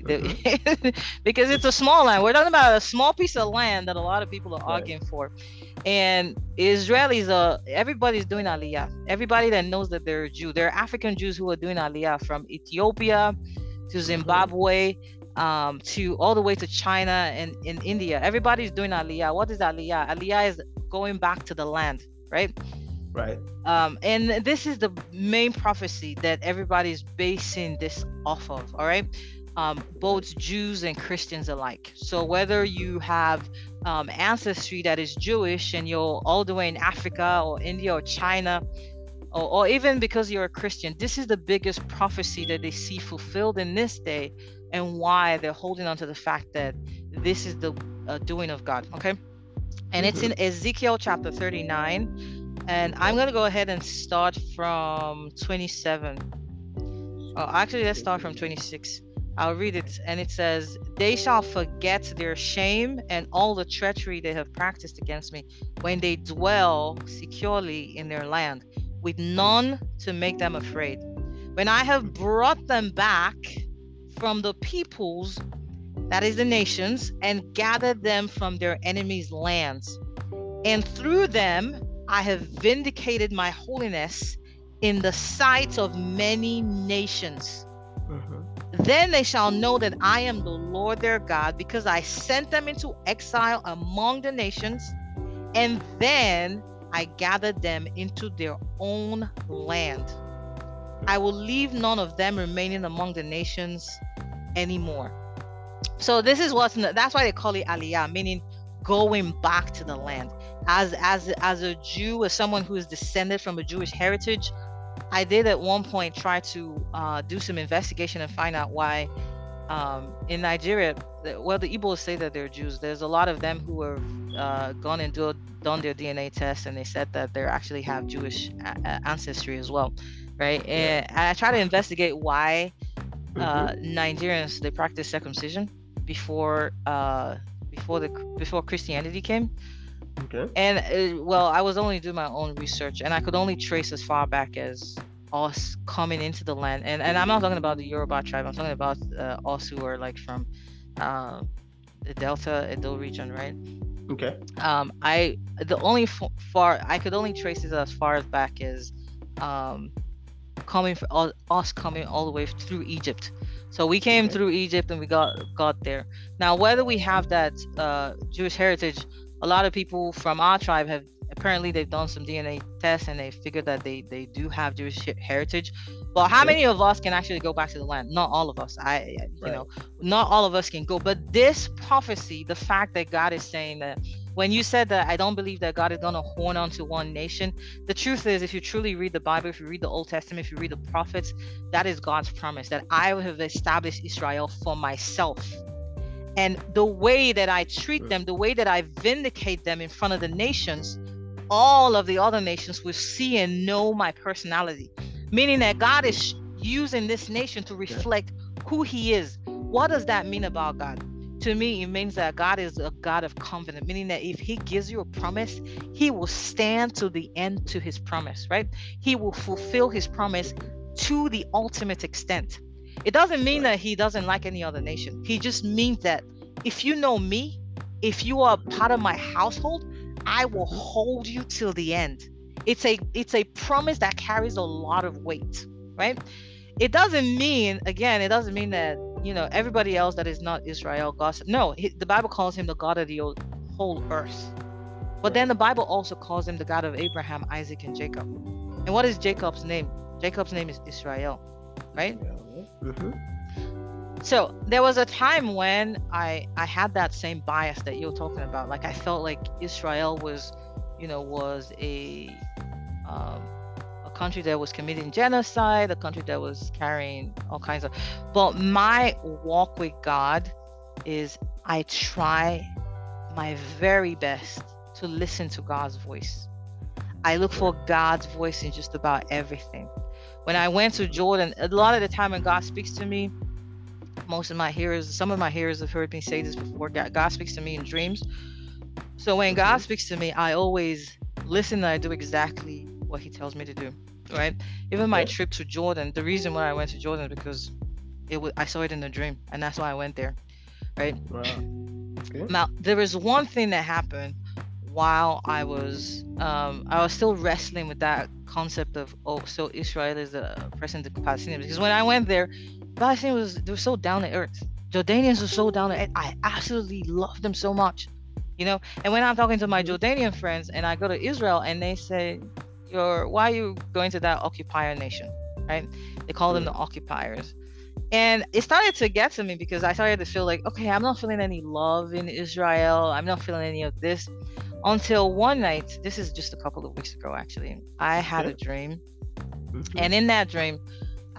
Mm-hmm. because it's a small land. We're talking about a small piece of land that a lot of people are right. arguing for. And Israelis, uh, everybody's doing Aliyah. Everybody that knows that they're a Jew, there are African Jews who are doing Aliyah from Ethiopia to mm-hmm. Zimbabwe um, to all the way to China and in India. Everybody's doing Aliyah. What is Aliyah? Aliyah is going back to the land, right? Right. Um, and this is the main prophecy that everybody's basing this off of. All right um, both Jews and Christians alike. So whether you have um, ancestry that is Jewish and you're all the way in Africa or India or China, or, or even because you're a Christian, this is the biggest prophecy that they see fulfilled in this day, and why they're holding on to the fact that this is the uh, doing of God. Okay, and it's in mm-hmm. Ezekiel chapter 39, and I'm gonna go ahead and start from 27. Oh, actually, let's start from 26. I'll read it, and it says, They shall forget their shame and all the treachery they have practiced against me when they dwell securely in their land, with none to make them afraid. When I have brought them back from the peoples, that is the nations, and gathered them from their enemies' lands. And through them I have vindicated my holiness in the sight of many nations. Mm-hmm. Then they shall know that I am the Lord their God, because I sent them into exile among the nations, and then I gathered them into their own land. I will leave none of them remaining among the nations anymore. So this is what's the, that's why they call it Aliyah, meaning going back to the land. As as as a Jew, as someone who is descended from a Jewish heritage, I did at one point try to uh, do some investigation and find out why um, in Nigeria, well, the Igbos say that they're Jews. There's a lot of them who have uh, gone and do, done their DNA test, and they said that they actually have Jewish a- ancestry as well, right? And I try to investigate why uh, mm-hmm. Nigerians they practice circumcision before uh, before the before Christianity came. Okay. And uh, well, I was only doing my own research, and I could only trace as far back as us coming into the land. And and I'm not talking about the Yoruba tribe. I'm talking about uh, us who are like from uh, the Delta Edo region, right? Okay. Um, I the only f- far I could only trace it as far as back as um, coming for us coming all the way through Egypt. So we came okay. through Egypt and we got got there. Now whether we have that uh, Jewish heritage a lot of people from our tribe have apparently they've done some DNA tests and they figured that they they do have Jewish heritage. But how many of us can actually go back to the land? Not all of us. I you right. know, not all of us can go. But this prophecy, the fact that God is saying that when you said that I don't believe that God is going to horn onto one nation, the truth is, if you truly read the Bible, if you read the Old Testament, if you read the prophets, that is God's promise that I have established Israel for myself and the way that I treat them, the way that I vindicate them in front of the nations, all of the other nations will see and know my personality. Meaning that God is using this nation to reflect who He is. What does that mean about God? to me, it means that God is a God of covenant, meaning that if He gives you a promise, He will stand to the end to His promise, right? He will fulfill His promise to the ultimate extent. It doesn't mean that He doesn't like any other nation. He just means that if you know me, if you are part of my household, I will mm-hmm. hold you till the end. It's a it's a promise that carries a lot of weight, right? It doesn't mean again, it doesn't mean that you know everybody else that is not Israel God. No, he, the Bible calls him the God of the whole earth. But then the Bible also calls him the God of Abraham, Isaac, and Jacob. And what is Jacob's name? Jacob's name is Israel, right? Mm-hmm. So there was a time when I I had that same bias that you're talking about. Like I felt like Israel was, you know, was a um, a country that was committing genocide, a country that was carrying all kinds of. But my walk with God is I try my very best to listen to God's voice. I look for God's voice in just about everything. When I went to Jordan, a lot of the time when God speaks to me, most of my hearers, some of my hearers have heard me say this before. God, God speaks to me in dreams. So when God mm-hmm. speaks to me, I always listen and I do exactly what He tells me to do. Right? Even my trip to Jordan, the reason why I went to Jordan because it was I saw it in a dream, and that's why I went there. Right? Wow. Okay. Now there is one thing that happened while I was um, I was still wrestling with that concept of oh so Israel is a present to Palestinians because when I went there Palestine was they were so down to earth. Jordanians were so down to earth. I absolutely love them so much, you know. And when I'm talking to my mm-hmm. Jordanian friends and I go to Israel and they say, "You're why are you going to that occupier nation?" Right? They call them the mm. occupiers. And it started to get to me because I started to feel like, okay, I'm not feeling any love in Israel. I'm not feeling any of this until one night. This is just a couple of weeks ago, actually. I had a dream, mm-hmm. and in that dream,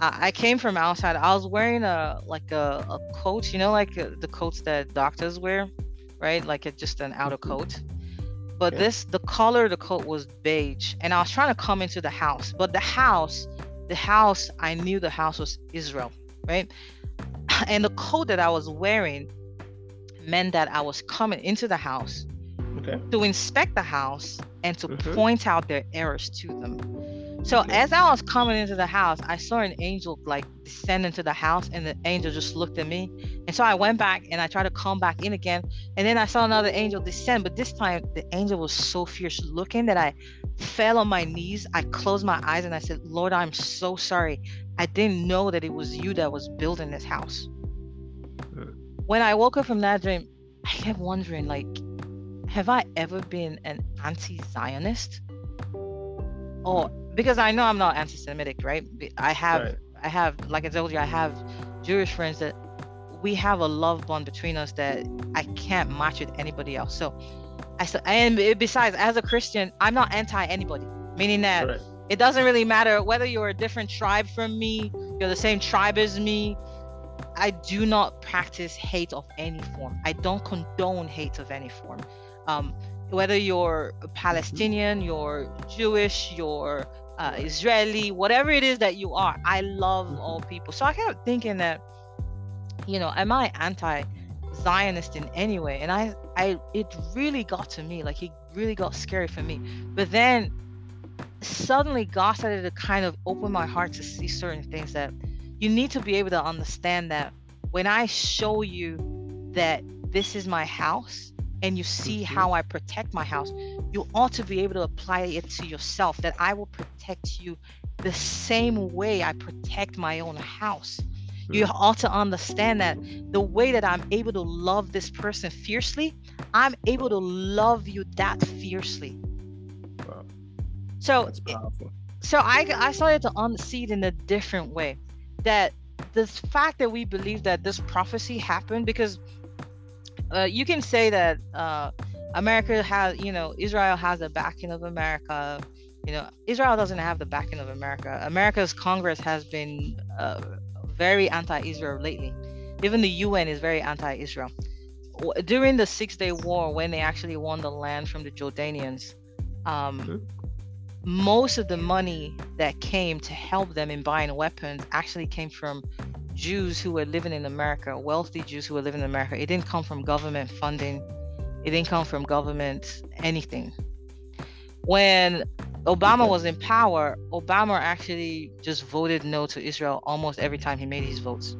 I came from outside. I was wearing a like a, a coat, you know, like uh, the coats that doctors wear, right? Like a, just an outer mm-hmm. coat. But yeah. this, the color of the coat was beige, and I was trying to come into the house, but the house, the house, I knew the house was Israel, right? And the coat that I was wearing meant that I was coming into the house okay. to inspect the house and to mm-hmm. point out their errors to them. So as I was coming into the house, I saw an angel like descend into the house, and the angel just looked at me. And so I went back and I tried to come back in again. And then I saw another angel descend, but this time the angel was so fierce looking that I fell on my knees. I closed my eyes and I said, Lord, I'm so sorry. I didn't know that it was you that was building this house. Hmm. When I woke up from that dream, I kept wondering, like, have I ever been an anti-Zionist? Or because I know I'm not anti-Semitic, right? I have, right. I have, like I told you, I have Jewish friends that we have a love bond between us that I can't match with anybody else. So, I said, and besides, as a Christian, I'm not anti anybody, meaning that right. it doesn't really matter whether you're a different tribe from me, you're the same tribe as me. I do not practice hate of any form. I don't condone hate of any form. Um, whether you're Palestinian, you're Jewish, you're uh, Israeli, whatever it is that you are, I love mm-hmm. all people. So I kept thinking that, you know, am I anti-Zionist in any way? And I, I, it really got to me, like it really got scary for me. But then suddenly God started to kind of open my heart to see certain things that you need to be able to understand that when I show you that this is my house and you see mm-hmm. how I protect my house, you ought to be able to apply it to yourself that I will protect you the same way I protect my own house. You mm. ought to understand that the way that I'm able to love this person fiercely, I'm able to love you that fiercely. Wow. So, That's powerful. so I, I started to unsee it in a different way. That the fact that we believe that this prophecy happened because uh, you can say that uh, America has, you know, Israel has the backing of America. You know, Israel doesn't have the backing of America. America's Congress has been uh, very anti-Israel lately. Even the UN is very anti-Israel. During the Six Day War, when they actually won the land from the Jordanians, um, most of the money that came to help them in buying weapons actually came from Jews who were living in America, wealthy Jews who were living in America. It didn't come from government funding. It didn't come from government anything. When Obama was in power, Obama actually just voted no to Israel almost every time he made his votes.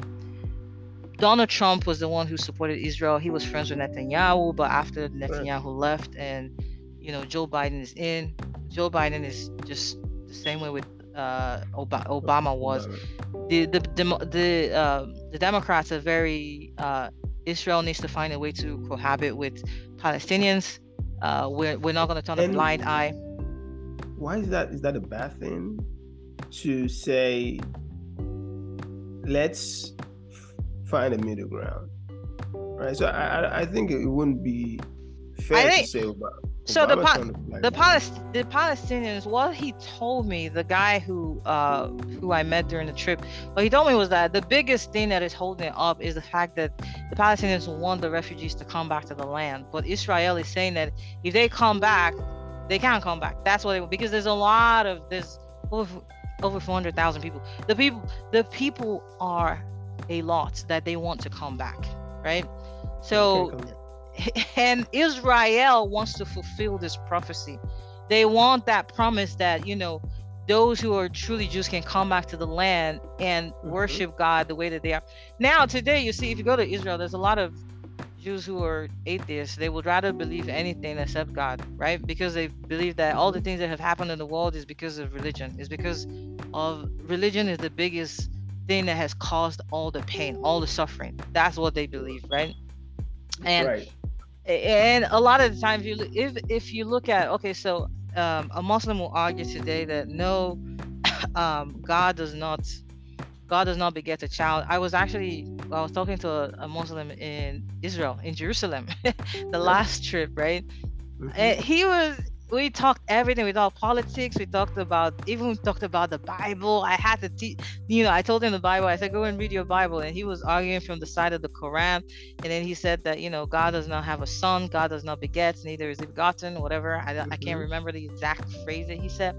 Donald Trump was the one who supported Israel. He was friends with Netanyahu, but after Netanyahu left and you know Joe Biden is in, Joe Biden is just the same way with uh, Obama was. The the the the, uh, the Democrats are very uh, Israel needs to find a way to cohabit with Palestinians. Uh, we're we're not going to turn and a blind eye. Why is that? Is that a bad thing? To say, let's find a middle ground, right? So I I think it wouldn't be fair think, to say about so the the, Palest- the Palestinians, what he told me, the guy who uh, who I met during the trip, what he told me was that the biggest thing that is holding it up is the fact that the Palestinians want the refugees to come back to the land, but Israel is saying that if they come back, they can't come back. That's what they because there's a lot of there's over over 400,000 people. The people the people are a lot that they want to come back, right? So and Israel wants to fulfill this prophecy. They want that promise that, you know, those who are truly Jews can come back to the land and mm-hmm. worship God the way that they are. Now, today, you see, if you go to Israel, there's a lot of Jews who are atheists. They would rather believe anything except God, right? Because they believe that all the things that have happened in the world is because of religion. Is because of religion is the biggest thing that has caused all the pain, all the suffering. That's what they believe, right? And right. and a lot of the times you if if you look at okay so um, a muslim will argue today that no um, god does not god does not beget a child. I was actually i was talking to a, a muslim in israel in jerusalem the last trip right? Mm-hmm. and he was we talked everything. We talked politics. We talked about even we talked about the Bible. I had to teach, you know, I told him the Bible. I said, go and read your Bible, and he was arguing from the side of the Quran. And then he said that you know God does not have a son. God does not beget. Neither is he begotten. Whatever. I, mm-hmm. I can't mm-hmm. remember the exact phrase that he said.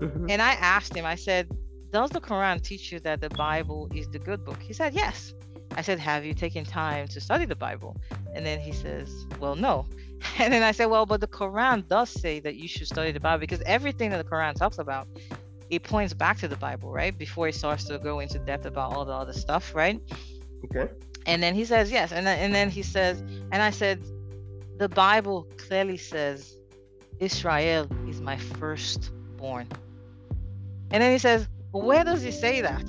Mm-hmm. And I asked him. I said, does the Quran teach you that the Bible is the good book? He said, yes. I said, have you taken time to study the Bible? And then he says, well, no. And then I said, well, but the Quran does say that you should study the Bible because everything that the Quran talks about, it points back to the Bible, right? Before it starts to go into depth about all the other stuff, right? Okay. And then he says, yes. And then, and then he says, and I said, the Bible clearly says, Israel is my firstborn. And then he says, well, where does he say that?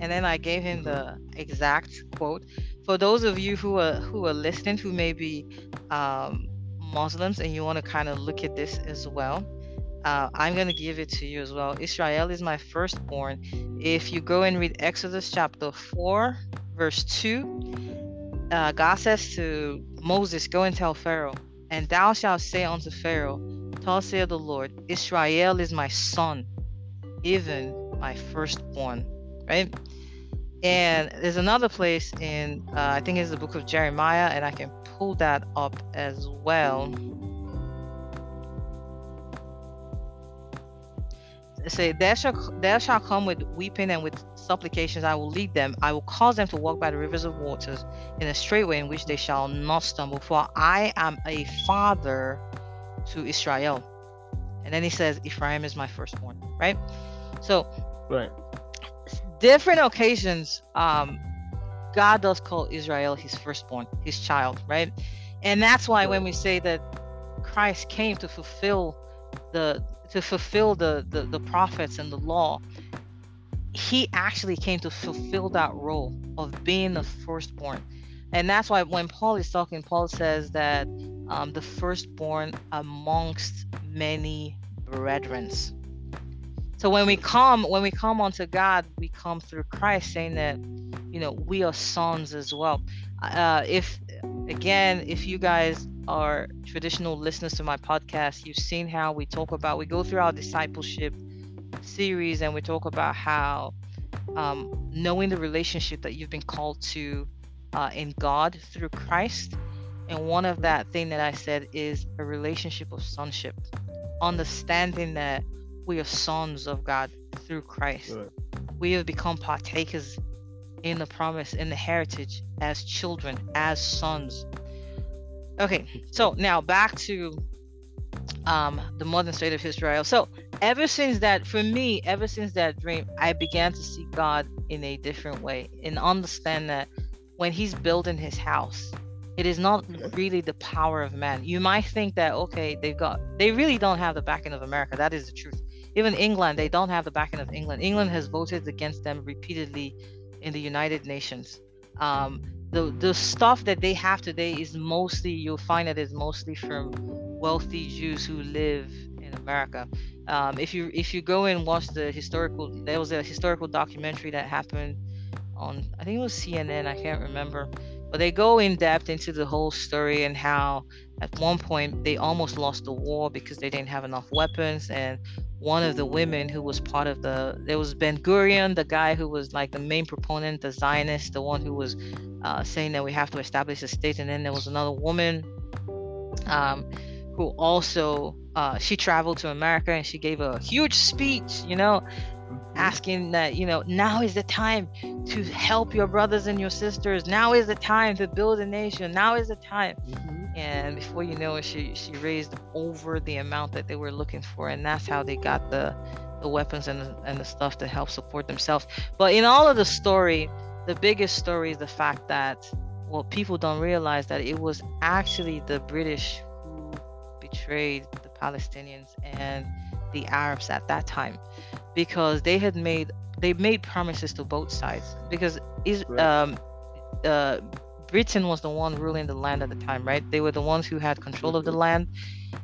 And then I gave him the exact quote. For those of you who are who are listening, who may be um, Muslims and you want to kind of look at this as well, uh, I'm going to give it to you as well. Israel is my firstborn. If you go and read Exodus chapter 4, verse 2, uh, God says to Moses, Go and tell Pharaoh, and thou shalt say unto Pharaoh, Thus saith the Lord, Israel is my son, even my firstborn. Right? And there's another place in, uh, I think it's the book of Jeremiah, and I can pull that up as well. Say, there shall, there shall come with weeping and with supplications, I will lead them. I will cause them to walk by the rivers of waters in a straight way in which they shall not stumble. For I am a father to Israel. And then he says, Ephraim is my firstborn, right? So, right. Different occasions, um, God does call Israel his firstborn, his child, right? And that's why when we say that Christ came to fulfill the to fulfill the, the the prophets and the law, he actually came to fulfill that role of being the firstborn. And that's why when Paul is talking, Paul says that um, the firstborn amongst many brethren. So when we come, when we come unto God, we come through Christ, saying that you know we are sons as well. Uh, if again if you guys are traditional listeners to my podcast you've seen how we talk about we go through our discipleship series and we talk about how um, knowing the relationship that you've been called to uh, in god through christ. And one of that thing that i said is a relationship of sonship. Understanding that we are sons of god through christ right. we have become partakers in the promise, in the heritage as children, as sons. Okay, so now back to um, the modern state of Israel. So ever since that, for me, ever since that dream, I began to see God in a different way and understand that when He's building His house, it is not really the power of man. You might think that okay, they've got they really don't have the backing of America. That is the truth. Even England, they don't have the backing of England. England has voted against them repeatedly in the United Nations. Um, the the stuff that they have today is mostly you'll find it is mostly from wealthy Jews who live in America. Um, if you if you go and watch the historical, there was a historical documentary that happened on I think it was CNN. I can't remember, but they go in depth into the whole story and how at one point they almost lost the war because they didn't have enough weapons and one of the women who was part of the there was Ben Gurion, the guy who was like the main proponent, the Zionist, the one who was uh, saying that we have to establish a state, and then there was another woman um, who also uh, she traveled to America and she gave a huge speech, you know. Asking that you know now is the time to help your brothers and your sisters. Now is the time to build a nation. Now is the time. Mm-hmm and before you know it she she raised over the amount that they were looking for and that's how they got the the weapons and the, and the stuff to help support themselves but in all of the story the biggest story is the fact that well people don't realize that it was actually the british who betrayed the palestinians and the arabs at that time because they had made they made promises to both sides because is um uh Britain was the one ruling the land at the time, right? They were the ones who had control of the land,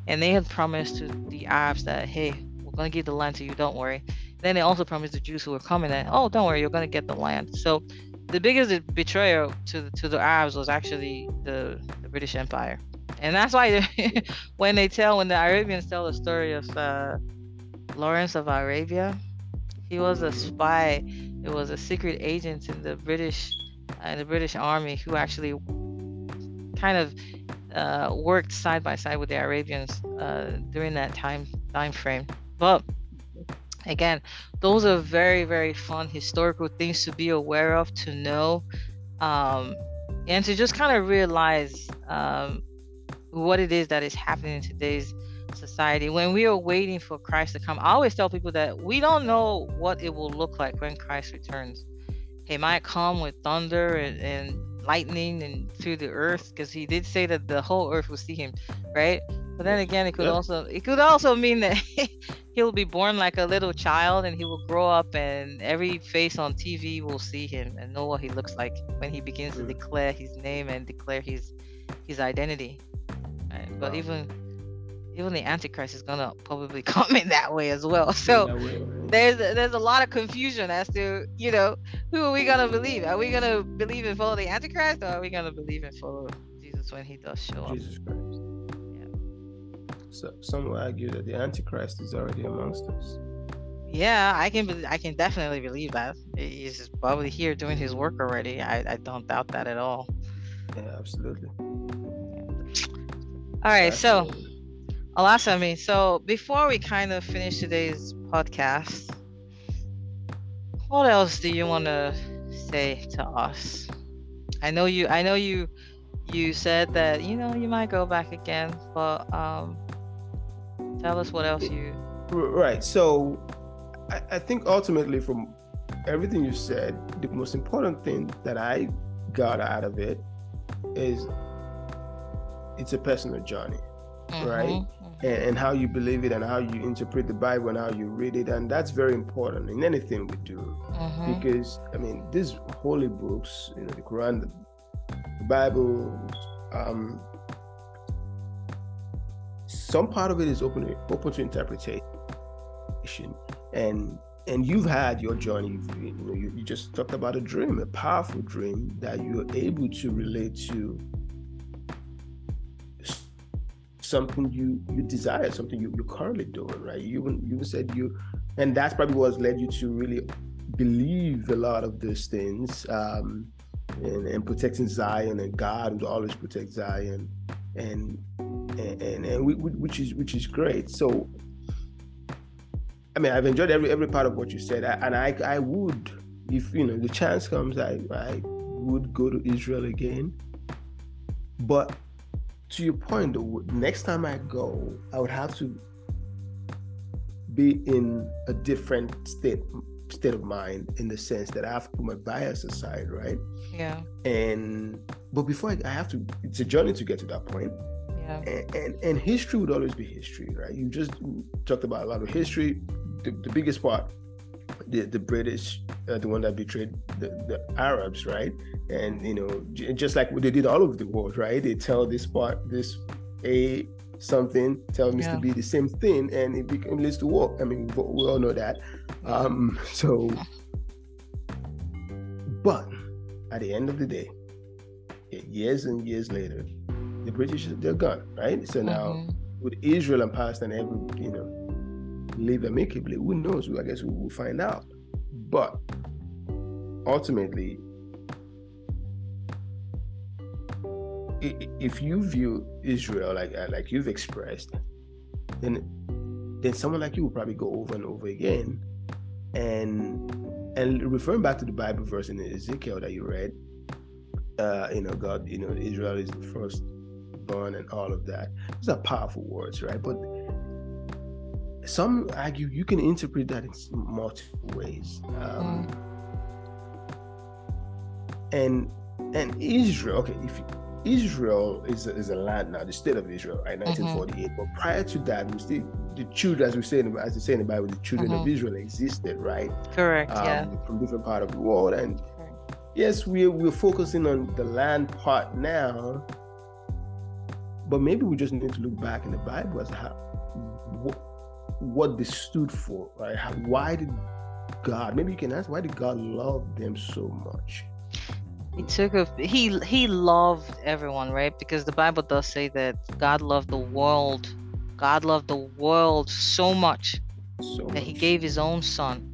and they had promised to the Arabs that, hey, we're going to give the land to you, don't worry. Then they also promised the Jews who were coming that, oh, don't worry, you're going to get the land. So the biggest betrayal to to the Arabs was actually the, the British Empire, and that's why when they tell when the Arabians tell the story of uh, Lawrence of Arabia, he was a spy. It was a secret agent in the British in the British Army who actually kind of uh, worked side by side with the Arabians uh, during that time time frame. But again, those are very very fun historical things to be aware of, to know, um, and to just kind of realize um, what it is that is happening in today's society. When we are waiting for Christ to come, I always tell people that we don't know what it will look like when Christ returns. He might come with thunder and, and lightning and through the earth because he did say that the whole earth will see him, right? But then again, it could yeah. also it could also mean that he'll be born like a little child and he will grow up and every face on TV will see him and know what he looks like when he begins to declare his name and declare his his identity. Right? But even even the Antichrist is gonna probably come in that way as well. So there's there's a lot of confusion as to you know who are we gonna believe? Are we gonna believe and follow the Antichrist, or are we gonna believe and follow Jesus when he does show up? Jesus Christ. Yeah. So some will argue that the Antichrist is already amongst us. Yeah, I can I can definitely believe that. He's probably here doing his work already. I, I don't doubt that at all. Yeah, absolutely. All right, so Alasami, so before we kind of finish today's podcast, what else do you want to say to us? I know you I know you you said that you know you might go back again, but um tell us what else you Right. So I, I think ultimately from everything you said, the most important thing that I got out of it is it's a personal journey, mm-hmm. right? And, and, how you believe it and how you interpret the Bible and how you read it. And that's very important in anything we do. Mm-hmm. Because, I mean, these holy books, you know, the Quran, the, Bible, um, some part of it is open, open to interpretation. And and you've had your journey. You, know, you, you just talked about a dream, a powerful dream that you're able to relate to something you you desire, something you, you're currently doing, right? You you said you, and that's probably what's led you to really believe a lot of these things, um, and, and protecting Zion and God would always protect Zion, and and and, and we, which is which is great. So, I mean, I've enjoyed every every part of what you said, and I I would if you know the chance comes, I I would go to Israel again. But to your point, though, next time I go, I would have to be in a different state state of mind in the sense that I have to put my bias aside, right? Yeah. And but before I, I have to, it's a journey to get to that point. Yeah. And, and, and history would always be history, right? You just talked about a lot of history. The, the biggest part, the the British, uh, the one that betrayed the, the Arabs, right? And you know, just like what they did all over the world, right? They tell this part, this a something, tell Mr. Yeah. B the same thing, and it becomes leads to war. I mean, we all know that. Um, so, but at the end of the day, years and years later, the British they're gone, right? So now mm-hmm. with Israel and Palestine, every you know, live amicably. Who knows? I guess we'll find out. But ultimately, if you view Israel like uh, like you've expressed, then then someone like you will probably go over and over again, and and referring back to the Bible verse in Ezekiel that you read, uh, you know, God, you know, Israel is the first born and all of that. Those are powerful words, right? But some argue you can interpret that in multiple ways. Um, mm. And and Israel, okay, if you, Israel is a, is a land now, the state of Israel, right? 1948. Mm-hmm. But prior to that, we still the children, as we say, in, as they say in the Bible, the children mm-hmm. of Israel existed, right? Correct. Um, yeah. From different part of the world, and yes, we're we're focusing on the land part now, but maybe we just need to look back in the Bible as how what, what they stood for, right? How, why did God? Maybe you can ask why did God love them so much? He took a he he loved everyone, right? Because the Bible does say that God loved the world. God loved the world so much so that much. he gave his own son.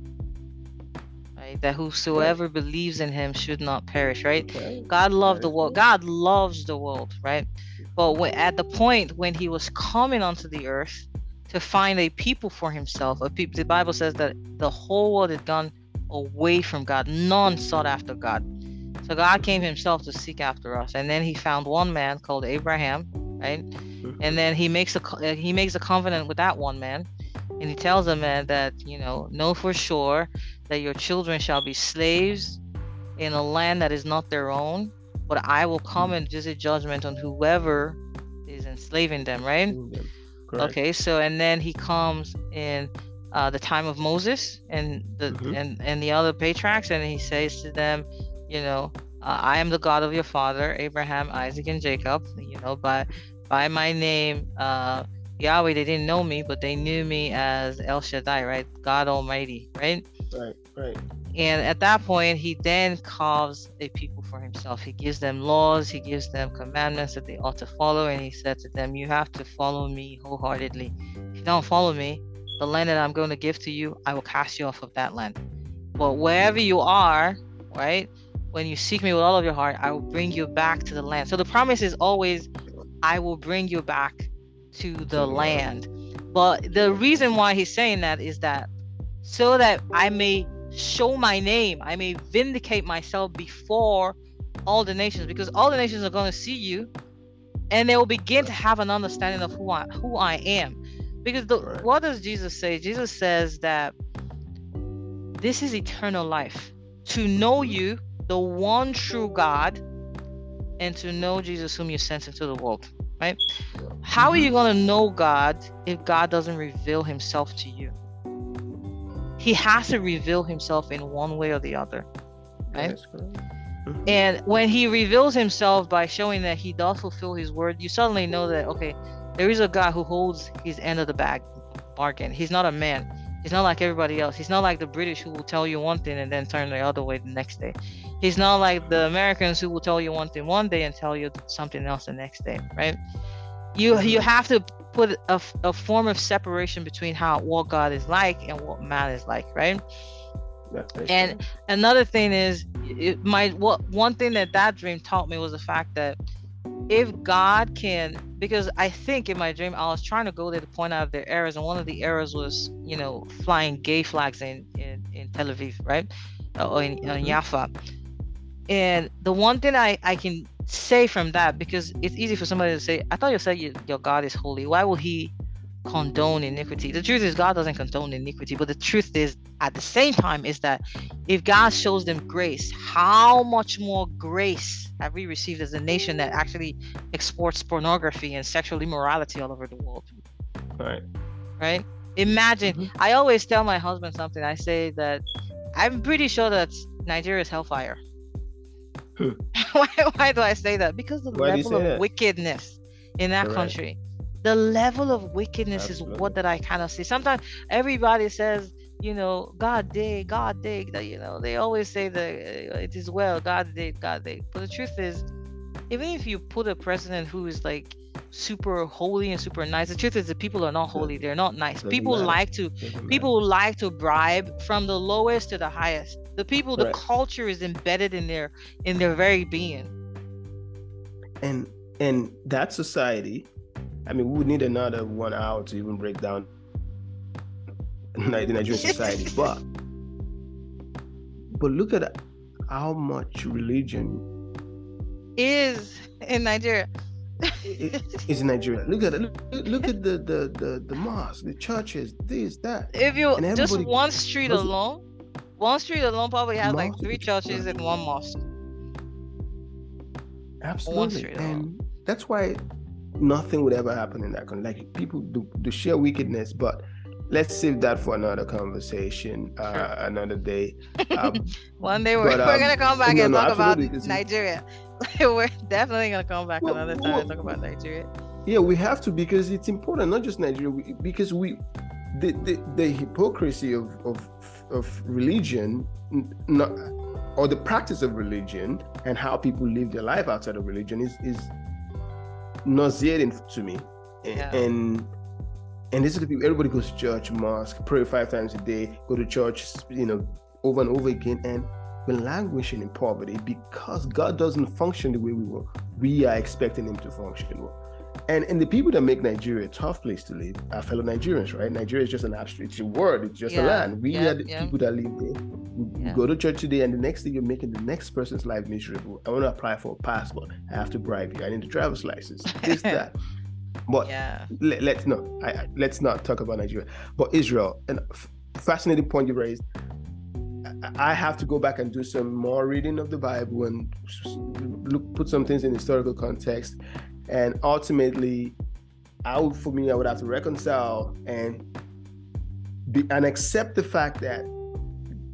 Right? That whosoever right. believes in him should not perish, right? right. God loved the world. God loves the world, right? But when, at the point when he was coming onto the earth to find a people for himself, a people, the Bible says that the whole world had gone away from God. None sought after God. So God came himself to seek after us. And then he found one man called Abraham, right? Mm-hmm. And then he makes a uh, he makes a covenant with that one man. And he tells the man that, you know, know for sure that your children shall be slaves in a land that is not their own, but I will come and visit judgment on whoever is enslaving them, right? Okay, so and then he comes in uh, the time of Moses and the mm-hmm. and and the other patriarchs, and he says to them, you know, uh, I am the God of your father, Abraham, Isaac, and Jacob. You know, by by my name, uh, Yahweh. They didn't know me, but they knew me as El Shaddai, right? God Almighty, right? Right, right. And at that point, he then calls a people for himself. He gives them laws, he gives them commandments that they ought to follow, and he said to them, You have to follow me wholeheartedly. If you don't follow me, the land that I'm going to give to you, I will cast you off of that land. But wherever you are, right, when you seek me with all of your heart, I will bring you back to the land. So the promise is always, I will bring you back to the land. But the reason why he's saying that is that so that I may show my name, I may vindicate myself before all the nations, because all the nations are going to see you and they will begin to have an understanding of who I who I am. Because the, what does Jesus say? Jesus says that this is eternal life. To know you, the one true God and to know Jesus whom you sent into the world, right? How are mm-hmm. you going to know God if God doesn't reveal himself to you? He has to reveal himself in one way or the other, right? Mm-hmm. And when he reveals himself by showing that he does fulfill his word, you suddenly know that, okay, there is a God who holds his end of the bag bargain. He's not a man. He's not like everybody else. He's not like the British who will tell you one thing and then turn the other way the next day. He's not like the Americans who will tell you one thing one day and tell you something else the next day, right? You you have to put a, a form of separation between how what God is like and what man is like, right? And another thing is, it, my what one thing that that dream taught me was the fact that if God can, because I think in my dream I was trying to go there to point out their errors, and one of the errors was, you know, flying gay flags in in, in Tel Aviv, right? or in, in Jaffa. And the one thing I, I can say from that, because it's easy for somebody to say, I thought you said you, your God is holy. Why will he condone iniquity? The truth is, God doesn't condone iniquity. But the truth is, at the same time, is that if God shows them grace, how much more grace have we received as a nation that actually exports pornography and sexual immorality all over the world? Right. Right? Imagine, mm-hmm. I always tell my husband something. I say that I'm pretty sure that Nigeria is hellfire. Why, why do I say that? Because the why level of that? wickedness in that Correct. country, the level of wickedness Absolutely. is what that I kind of see. Sometimes everybody says, you know, God did, God did. That you know, they always say that uh, it is well, God did, God did. But the truth is, even if you put a president who is like super holy and super nice. The truth is, the people are not holy. They're not nice. people like to people like to bribe from the lowest to the highest. The people, the culture is embedded in their in their very being. And and that society, I mean, we would need another one hour to even break down the Nigerian society, but but look at how much religion is in Nigeria it's in Nigeria. Look at it. Look, look at the, the the the mosques, the churches, this, that. If you just one street alone, one street alone probably has like three churches and one mosque. Absolutely, and alone. that's why nothing would ever happen in that country. Like people do, do share wickedness, but let's save that for another conversation, uh, sure. another day. Um, One day we're, but, um, we're gonna come back no, and no, talk about Nigeria. We're definitely gonna come back well, another time well, and talk about Nigeria. Yeah, we have to because it's important, not just Nigeria, we, because we the, the, the hypocrisy of, of of religion, not or the practice of religion and how people live their life outside of religion is is nauseating to me. Yeah. And and this is the people everybody goes to church, mosque, pray five times a day, go to church, you know, over and over again. And been languishing in poverty because God doesn't function the way we want. We are expecting Him to function. And and the people that make Nigeria a tough place to live are fellow Nigerians, right? Nigeria is just an abstract it's a word, it's just yeah, a land. We yeah, are the yeah. people that live there. We go to church today, and the next thing you're making the next person's life miserable. I want to apply for a passport. I have to bribe you. I need a driver's license. This, that. But yeah. let, us no, I, I, let's not talk about Nigeria. But Israel, and fascinating point you raised. I have to go back and do some more reading of the Bible and look, put some things in historical context. And ultimately, I would, for me, I would have to reconcile and be and accept the fact that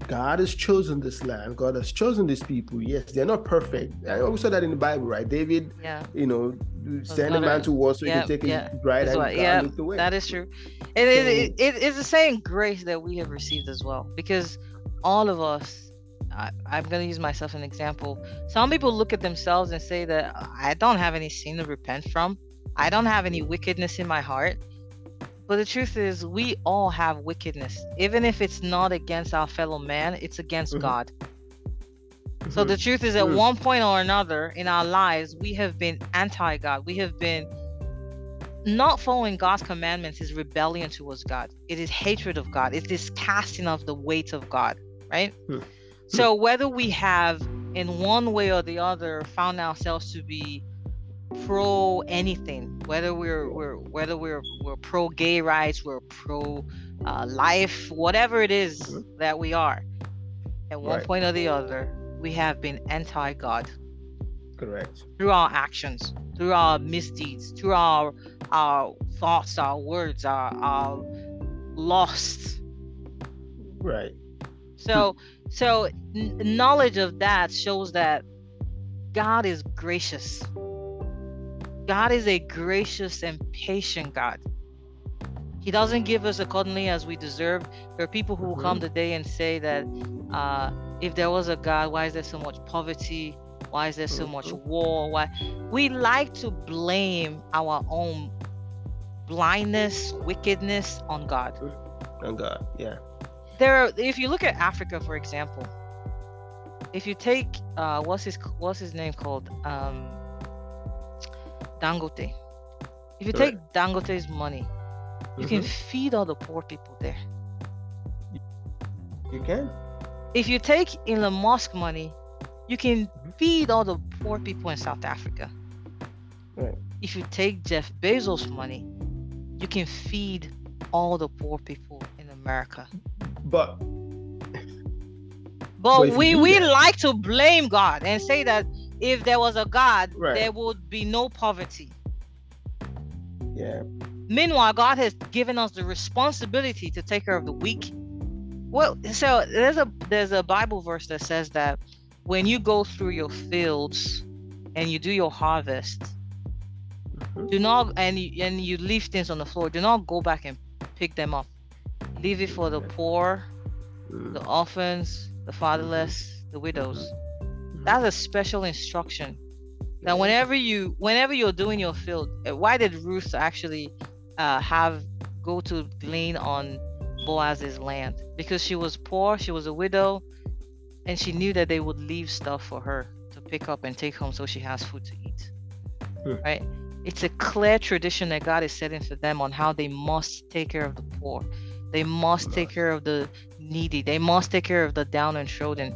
God has chosen this land. God has chosen these people. Yes, they're not perfect. I always saw that in the Bible, right? David, yeah. you know, send a man to war so yeah, he can take his bride and what, yeah, That is true. And so, it, it, it's the same grace that we have received as well. Because all of us I, am going to use myself as an example. Some people look at themselves and say that I don't have any sin to repent from. I don't have any wickedness in my heart. But the truth is, we all have wickedness. Even if it's not against our fellow man, it's against mm-hmm. God. Mm-hmm. So the truth is, at mm-hmm. one point or another in our lives, we have been anti God. We have been not following God's commandments is rebellion towards God. It is hatred of God. It is casting of the weight of God right? Hmm. So whether we have in one way or the other found ourselves to be pro anything, whether we're we're whether we're we're pro gay rights, we're pro uh, life, whatever it is mm-hmm. that we are, at one right. point or the other, we have been anti God. Correct. Through our actions, through our misdeeds, through our our thoughts, our words, our our lost. Right. So so n- knowledge of that shows that God is gracious. God is a gracious and patient God. He doesn't give us accordingly as we deserve. There are people who will come mm-hmm. today and say that uh, if there was a God, why is there so much poverty? Why is there so much mm-hmm. war? Why we like to blame our own blindness, wickedness on God. On God, yeah there are, if you look at Africa, for example, if you take uh, what's his what's his name called um, Dangote. If you take Dangote's money, you mm-hmm. can feed all the poor people there. You can. if you take Elon Musk money, you can mm-hmm. feed all the poor people in South Africa. Right. If you take Jeff Bezos' money, you can feed all the poor people in America. But but, we we that, like to blame God and say that if there was a God, right. there would be no poverty. Yeah. Meanwhile, God has given us the responsibility to take care of the weak. Well, so there's a there's a Bible verse that says that when you go through your fields and you do your harvest, mm-hmm. do not and you, and you leave things on the floor. Do not go back and pick them up. Leave it for the poor, mm. the orphans, the fatherless, the widows. Mm-hmm. That's a special instruction. That whenever you whenever you're doing your field, uh, why did Ruth actually uh, have go to glean on Boaz's land? Because she was poor, she was a widow, and she knew that they would leave stuff for her to pick up and take home so she has food to eat. Hmm. Right? It's a clear tradition that God is setting for them on how they must take care of the poor. They must take care of the needy. They must take care of the down and trodden.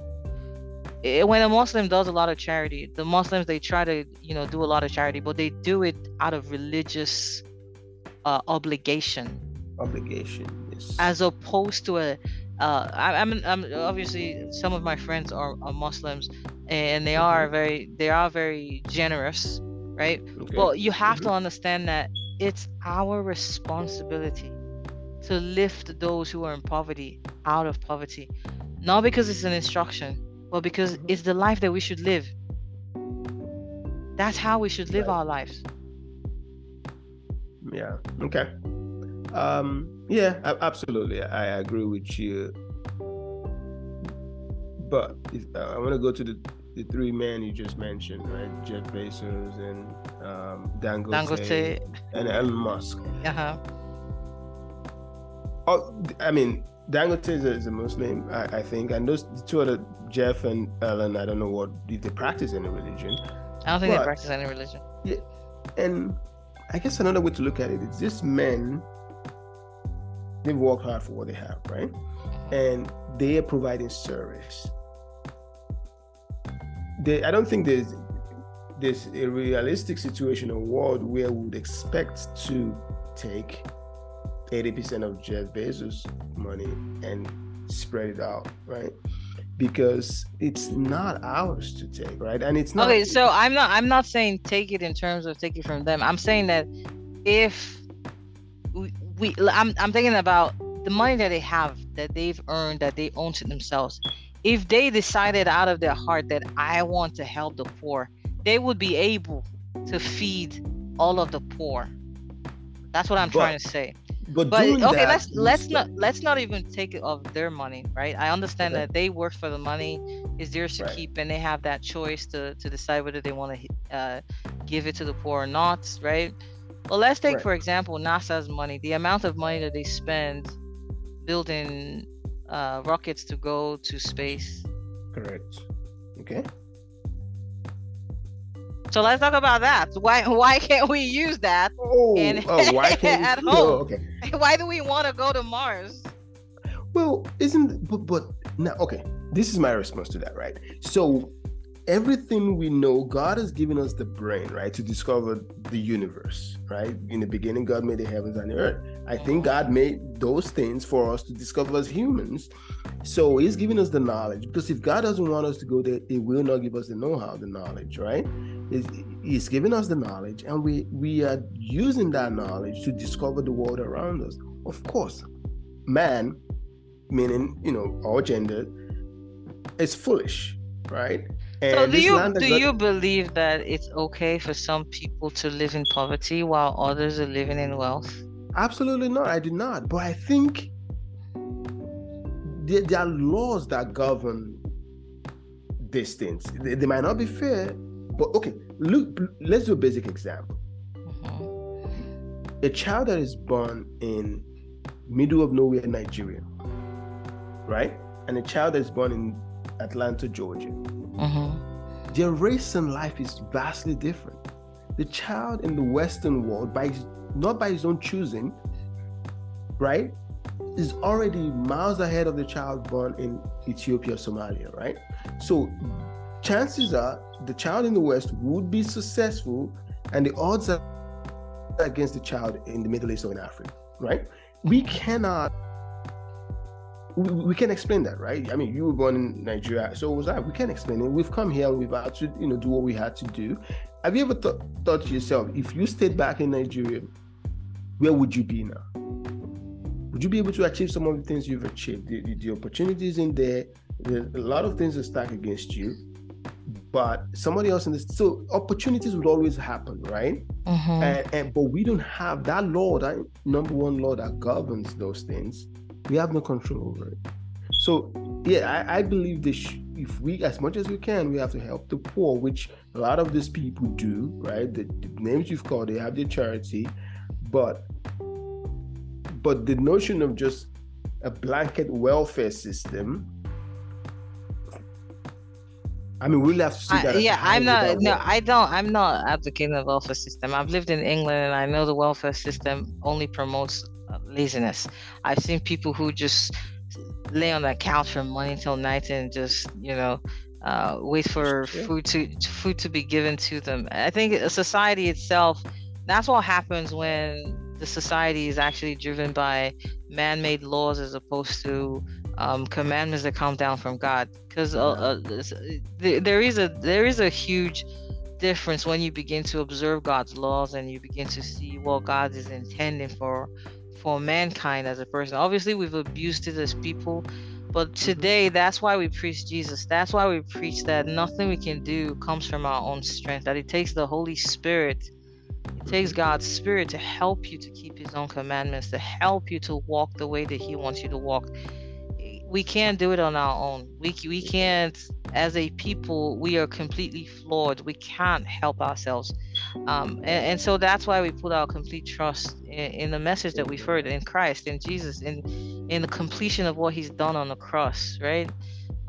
When a Muslim does a lot of charity, the Muslims they try to you know do a lot of charity, but they do it out of religious uh, obligation. Obligation, yes. As opposed to a uh, I, am I'm, I'm obviously some of my friends are, are Muslims, and they mm-hmm. are very they are very generous, right? Okay. Well, you have mm-hmm. to understand that it's our responsibility to lift those who are in poverty out of poverty, not because it's an instruction, but because mm-hmm. it's the life that we should live. That's how we should live our lives. Yeah. Okay. Um, yeah, absolutely. I agree with you. But if, uh, I want to go to the, the three men you just mentioned, right? Jeff Bezos and um, Dangote, Dangote. and Elon Musk. Uh-huh. Oh, I mean, Dangote is a, is a Muslim, I, I, think, and those two other Jeff and Elon, I don't know what if they practice any religion. I don't think but, they practice any religion. Yeah, and I guess another way to look at it is these men they've worked hard for what they have, right? Mm-hmm. And they are providing service. They, I don't think there's there's a realistic situation or world where we would expect to take 80% of Jeff Bezos' money and spread it out, right? Because it's not ours to take, right? And it's not Okay, so I'm not I'm not saying take it in terms of take it from them. I'm saying that if we I'm I'm thinking about the money that they have that they've earned that they own to themselves. If they decided out of their heart that I want to help the poor, they would be able to feed all of the poor. That's what I'm but, trying to say. But, but okay, that, let's let's not let's not even take it of their money, right? I understand okay. that they work for the money, is theirs to right. keep, and they have that choice to to decide whether they want to uh, give it to the poor or not, right? Well, let's take right. for example NASA's money, the amount of money that they spend building uh, rockets to go to space. Correct. Okay. So let's talk about that. Why why can't we use that? Oh, in, oh why can't at we, home? Oh, okay. Why do we want to go to Mars? Well, isn't but but now okay. This is my response to that, right? So everything we know, God has given us the brain, right, to discover the universe, right? In the beginning, God made the heavens and the earth. I think God made those things for us to discover as humans. So He's giving us the knowledge because if God doesn't want us to go there, He will not give us the know-how, the knowledge, right? He's, he's giving us the knowledge, and we we are using that knowledge to discover the world around us. Of course, man, meaning you know all gender, is foolish, right? And so do you do you believe that it's okay for some people to live in poverty while others are living in wealth? Absolutely not. I do not. But I think there, there are laws that govern these things. They, they, might not be fair, but okay. Look, let's do a basic example. Mm-hmm. A child that is born in middle of nowhere, Nigeria, right, and a child that is born in Atlanta, Georgia Mm-hmm. Their race and life is vastly different. The child in the Western world, by his, not by his own choosing, right, is already miles ahead of the child born in Ethiopia, Somalia, right? So chances are the child in the West would be successful, and the odds are against the child in the Middle East or in Africa, right? We cannot we, we can explain that, right? I mean, you were born in Nigeria, so was I. We can explain it. We've come here and we've had to, you know, do what we had to do. Have you ever th- thought to yourself, if you stayed back in Nigeria, where would you be now? Would you be able to achieve some of the things you've achieved? The, the, the opportunities in there, there's a lot of things are stacked against you, but somebody else in this. So opportunities would always happen, right? Mm-hmm. And, and but we don't have that law, that number one law that governs those things we have no control over it. So yeah, I, I believe this. If we, as much as we can, we have to help the poor, which a lot of these people do. Right, the, the names you've called, they have their charity, but but the notion of just a blanket welfare system I mean, we'll have to see that. yeah, I'm not. No, I don't. I'm not advocating the welfare system. I've lived in England, and I know the welfare system only promotes laziness. I've seen people who just lay on the couch from morning till night and just you know uh, wait for food to food to be given to them. I think a society itself. That's what happens when the society is actually driven by man-made laws as opposed to um, commandments that come down from God. Because uh, uh, there is a there is a huge difference when you begin to observe God's laws and you begin to see what God is intending for for mankind as a person. Obviously, we've abused it as people, but mm-hmm. today that's why we preach Jesus. That's why we preach that nothing we can do comes from our own strength, that it takes the Holy Spirit. It mm-hmm. takes God's Spirit to help you to keep His own commandments, to help you to walk the way that He wants you to walk we can't do it on our own. We we can't as a people. We are completely flawed. We can't help ourselves, um, and, and, so that's why we put our complete trust in, in, the message that we've heard in Christ, in Jesus, in in the completion of what He's done on the cross. Right,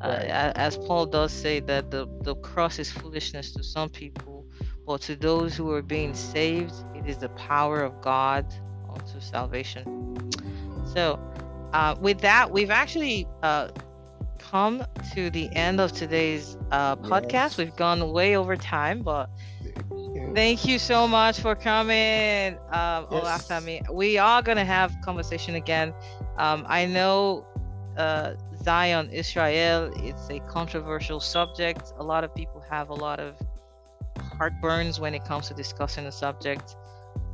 uh, right. Uh, as Paul does say that the the cross is foolishness to some people, but to those who are being saved, it is the power of God unto salvation. So uh, with that, we've actually uh, come to the end of today's uh, podcast. Yes. We've gone way over time, but thank you so much for coming, um, yes. We are gonna have conversation again. Um, I know uh, Zion, Israel. It's a controversial subject. A lot of people have a lot of heartburns when it comes to discussing the subject.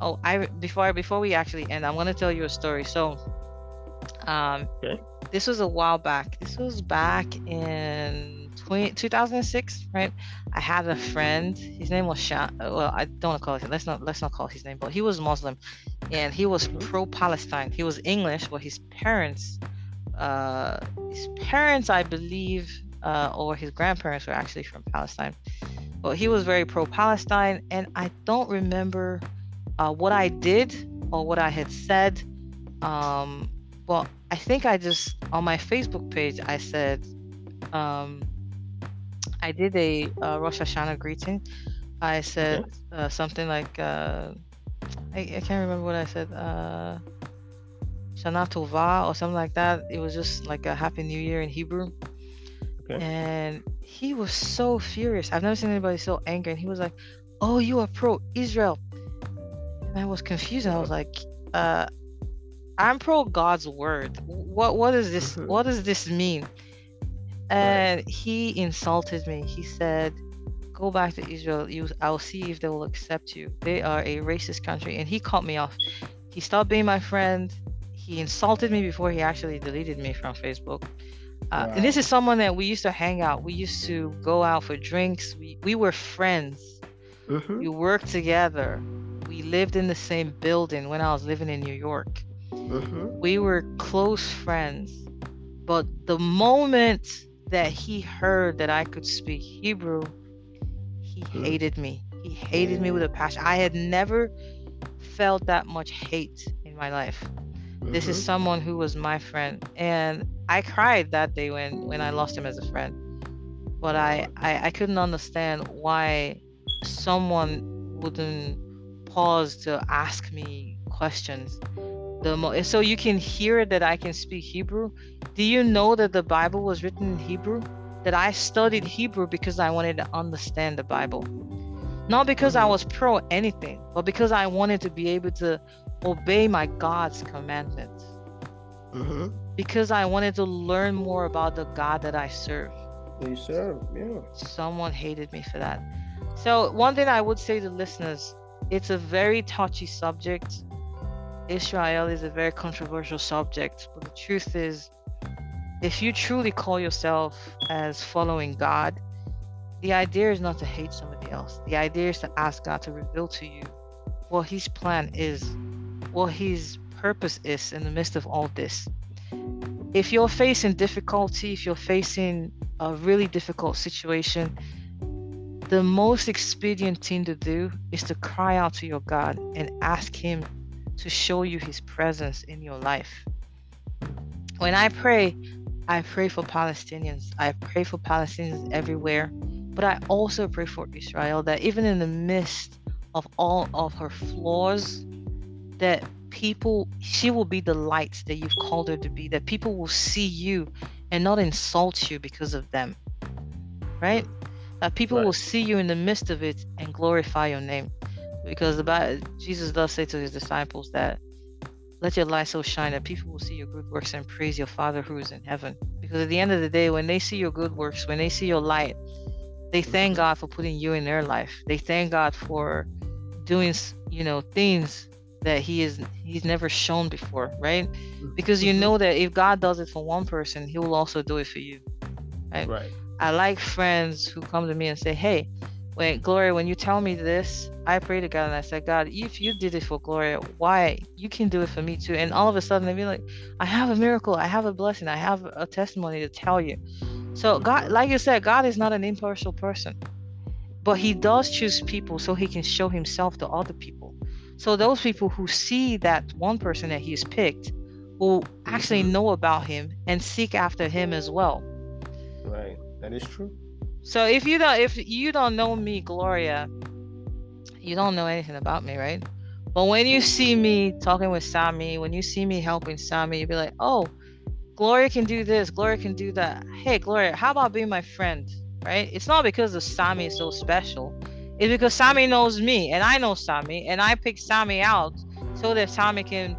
Oh, I before before we actually end, I'm gonna tell you a story. So um, okay. This was a while back. This was back in 20, 2006, right? I had a friend. His name was Shan. Well, I don't want to call it. Let's not let's not call his name. But he was Muslim, and he was mm-hmm. pro-Palestine. He was English, but his parents, uh, his parents, I believe, uh, or his grandparents were actually from Palestine. But he was very pro-Palestine, and I don't remember uh, what I did or what I had said. Um, well, I think I just on my Facebook page I said um, I did a uh, Rosh Hashanah greeting. I said uh, something like uh, I, I, can't remember what I said. Uh, Shana Tova or something like that. It was just like a Happy New Year in Hebrew. Okay. And he was so furious. I've never seen anybody so angry. And he was like, "Oh, you are pro Israel." And I was confused. I was like, uh, I'm pro God's word. What what is this? What does this mean? And right. he insulted me. He said, "Go back to Israel. You, I'll see if they will accept you. They are a racist country." And he cut me off. He stopped being my friend. He insulted me before he actually deleted me from Facebook. Uh, wow. And this is someone that we used to hang out. We used to go out for drinks. We we were friends. Mm-hmm. We worked together. We lived in the same building when I was living in New York. Mm-hmm. We were close friends. But the moment that he heard that I could speak Hebrew, he mm-hmm. hated me. He hated me with a passion. I had never felt that much hate in my life. Mm-hmm. This is mm-hmm. someone who was my friend. And I cried that day when, when I lost him as a friend. But I, I, I couldn't understand why someone wouldn't pause to ask me questions the mo- so you can hear that I can speak Hebrew. Do you know that the Bible was written in Hebrew? That I studied Hebrew because I wanted to understand the Bible. Not because I was pro anything, but because I wanted to be able to obey my God's commandments. Mm-hmm. Because I wanted to learn more about the God that I serve. You serve, yeah. Someone hated me for that. So, one thing I would say to listeners it's a very touchy subject. Israel is a very controversial subject, but the truth is, if you truly call yourself as following God, the idea is not to hate somebody else. The idea is to ask God to reveal to you what His plan is, what His purpose is in the midst of all this. If you're facing difficulty, if you're facing a really difficult situation, the most expedient thing to do is to cry out to your God and ask Him to show you His presence in your life. When I pray, I pray for Palestinians. I pray for Palestinians everywhere. But I also pray for Israel that even in the midst of all of her flaws, that people, she will be the light that you've called her to be, that people will see you and not insult you because of them. Right? That people right. will see you in the midst of it and glorify your name. Because the Bible, Jesus does say to his disciples that let your light so shine that people will see your good works and praise your Father who is in heaven. Because at the end of the day, when they see your good works, when they see your light, they thank God for putting you in their life. They thank God for doing, you know, things that he is he's never shown before, right? Because you mm-hmm. know that if God does it for one person, he will also do it for you. Right? Right. I like friends who come to me and say, "Hey, when Gloria, when you tell me this, I pray to God and I said, God, if you did it for Gloria, why you can do it for me too? And all of a sudden they be like, I have a miracle, I have a blessing, I have a testimony to tell you. So God, like you said, God is not an impartial person, but He does choose people so He can show Himself to other people. So those people who see that one person that He's picked will actually mm-hmm. know about Him and seek after Him as well. Right, that is true. So if you don't, if you don't know me, Gloria, you don't know anything about me, right? But when you see me talking with Sammy, when you see me helping Sammy, you'll be like, oh Gloria can do this, Gloria can do that. Hey, Gloria, how about being my friend? Right? It's not because of Sami is so special. It's because Sami knows me and I know Sami and I pick Sami out so that Sami can,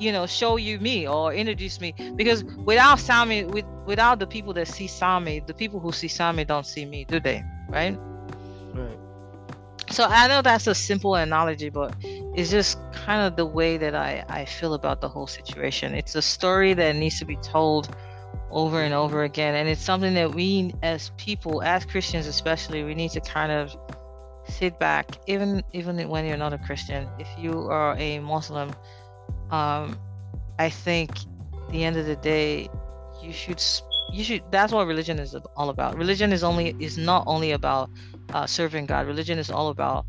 you know, show you me or introduce me. Because without Sami, with without the people that see Sami, the people who see Sami don't see me, do they? Right? Right. So I know that's a simple analogy, but it's just kind of the way that I, I feel about the whole situation. It's a story that needs to be told over and over again. And it's something that we as people, as Christians especially, we need to kind of sit back, even even when you're not a Christian. If you are a Muslim, um, I think the end of the day, you should you should that's what religion is all about. Religion is only is not only about uh, serving god. Religion is all about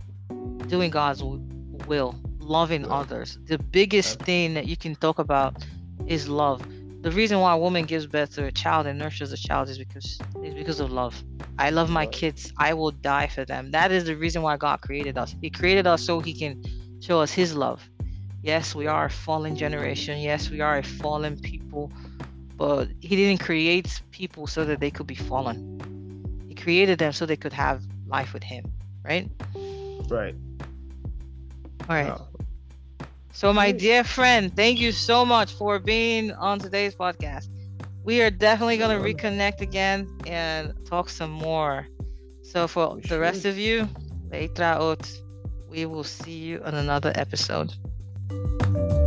doing god's will loving others. The biggest thing that you can talk about is love. The reason why a woman gives birth to a child and nurtures a child is because is because of love. I love my kids. I will die for them. That is the reason why god created us. He created us so he can show us his love yes we are a fallen generation yes we are a fallen people but he didn't create people so that they could be fallen. He created them so they could have life with him, right? Right. All right. Wow. So, my dear friend, thank you so much for being on today's podcast. We are definitely going to reconnect again and talk some more. So, for the rest of you, we will see you on another episode. Música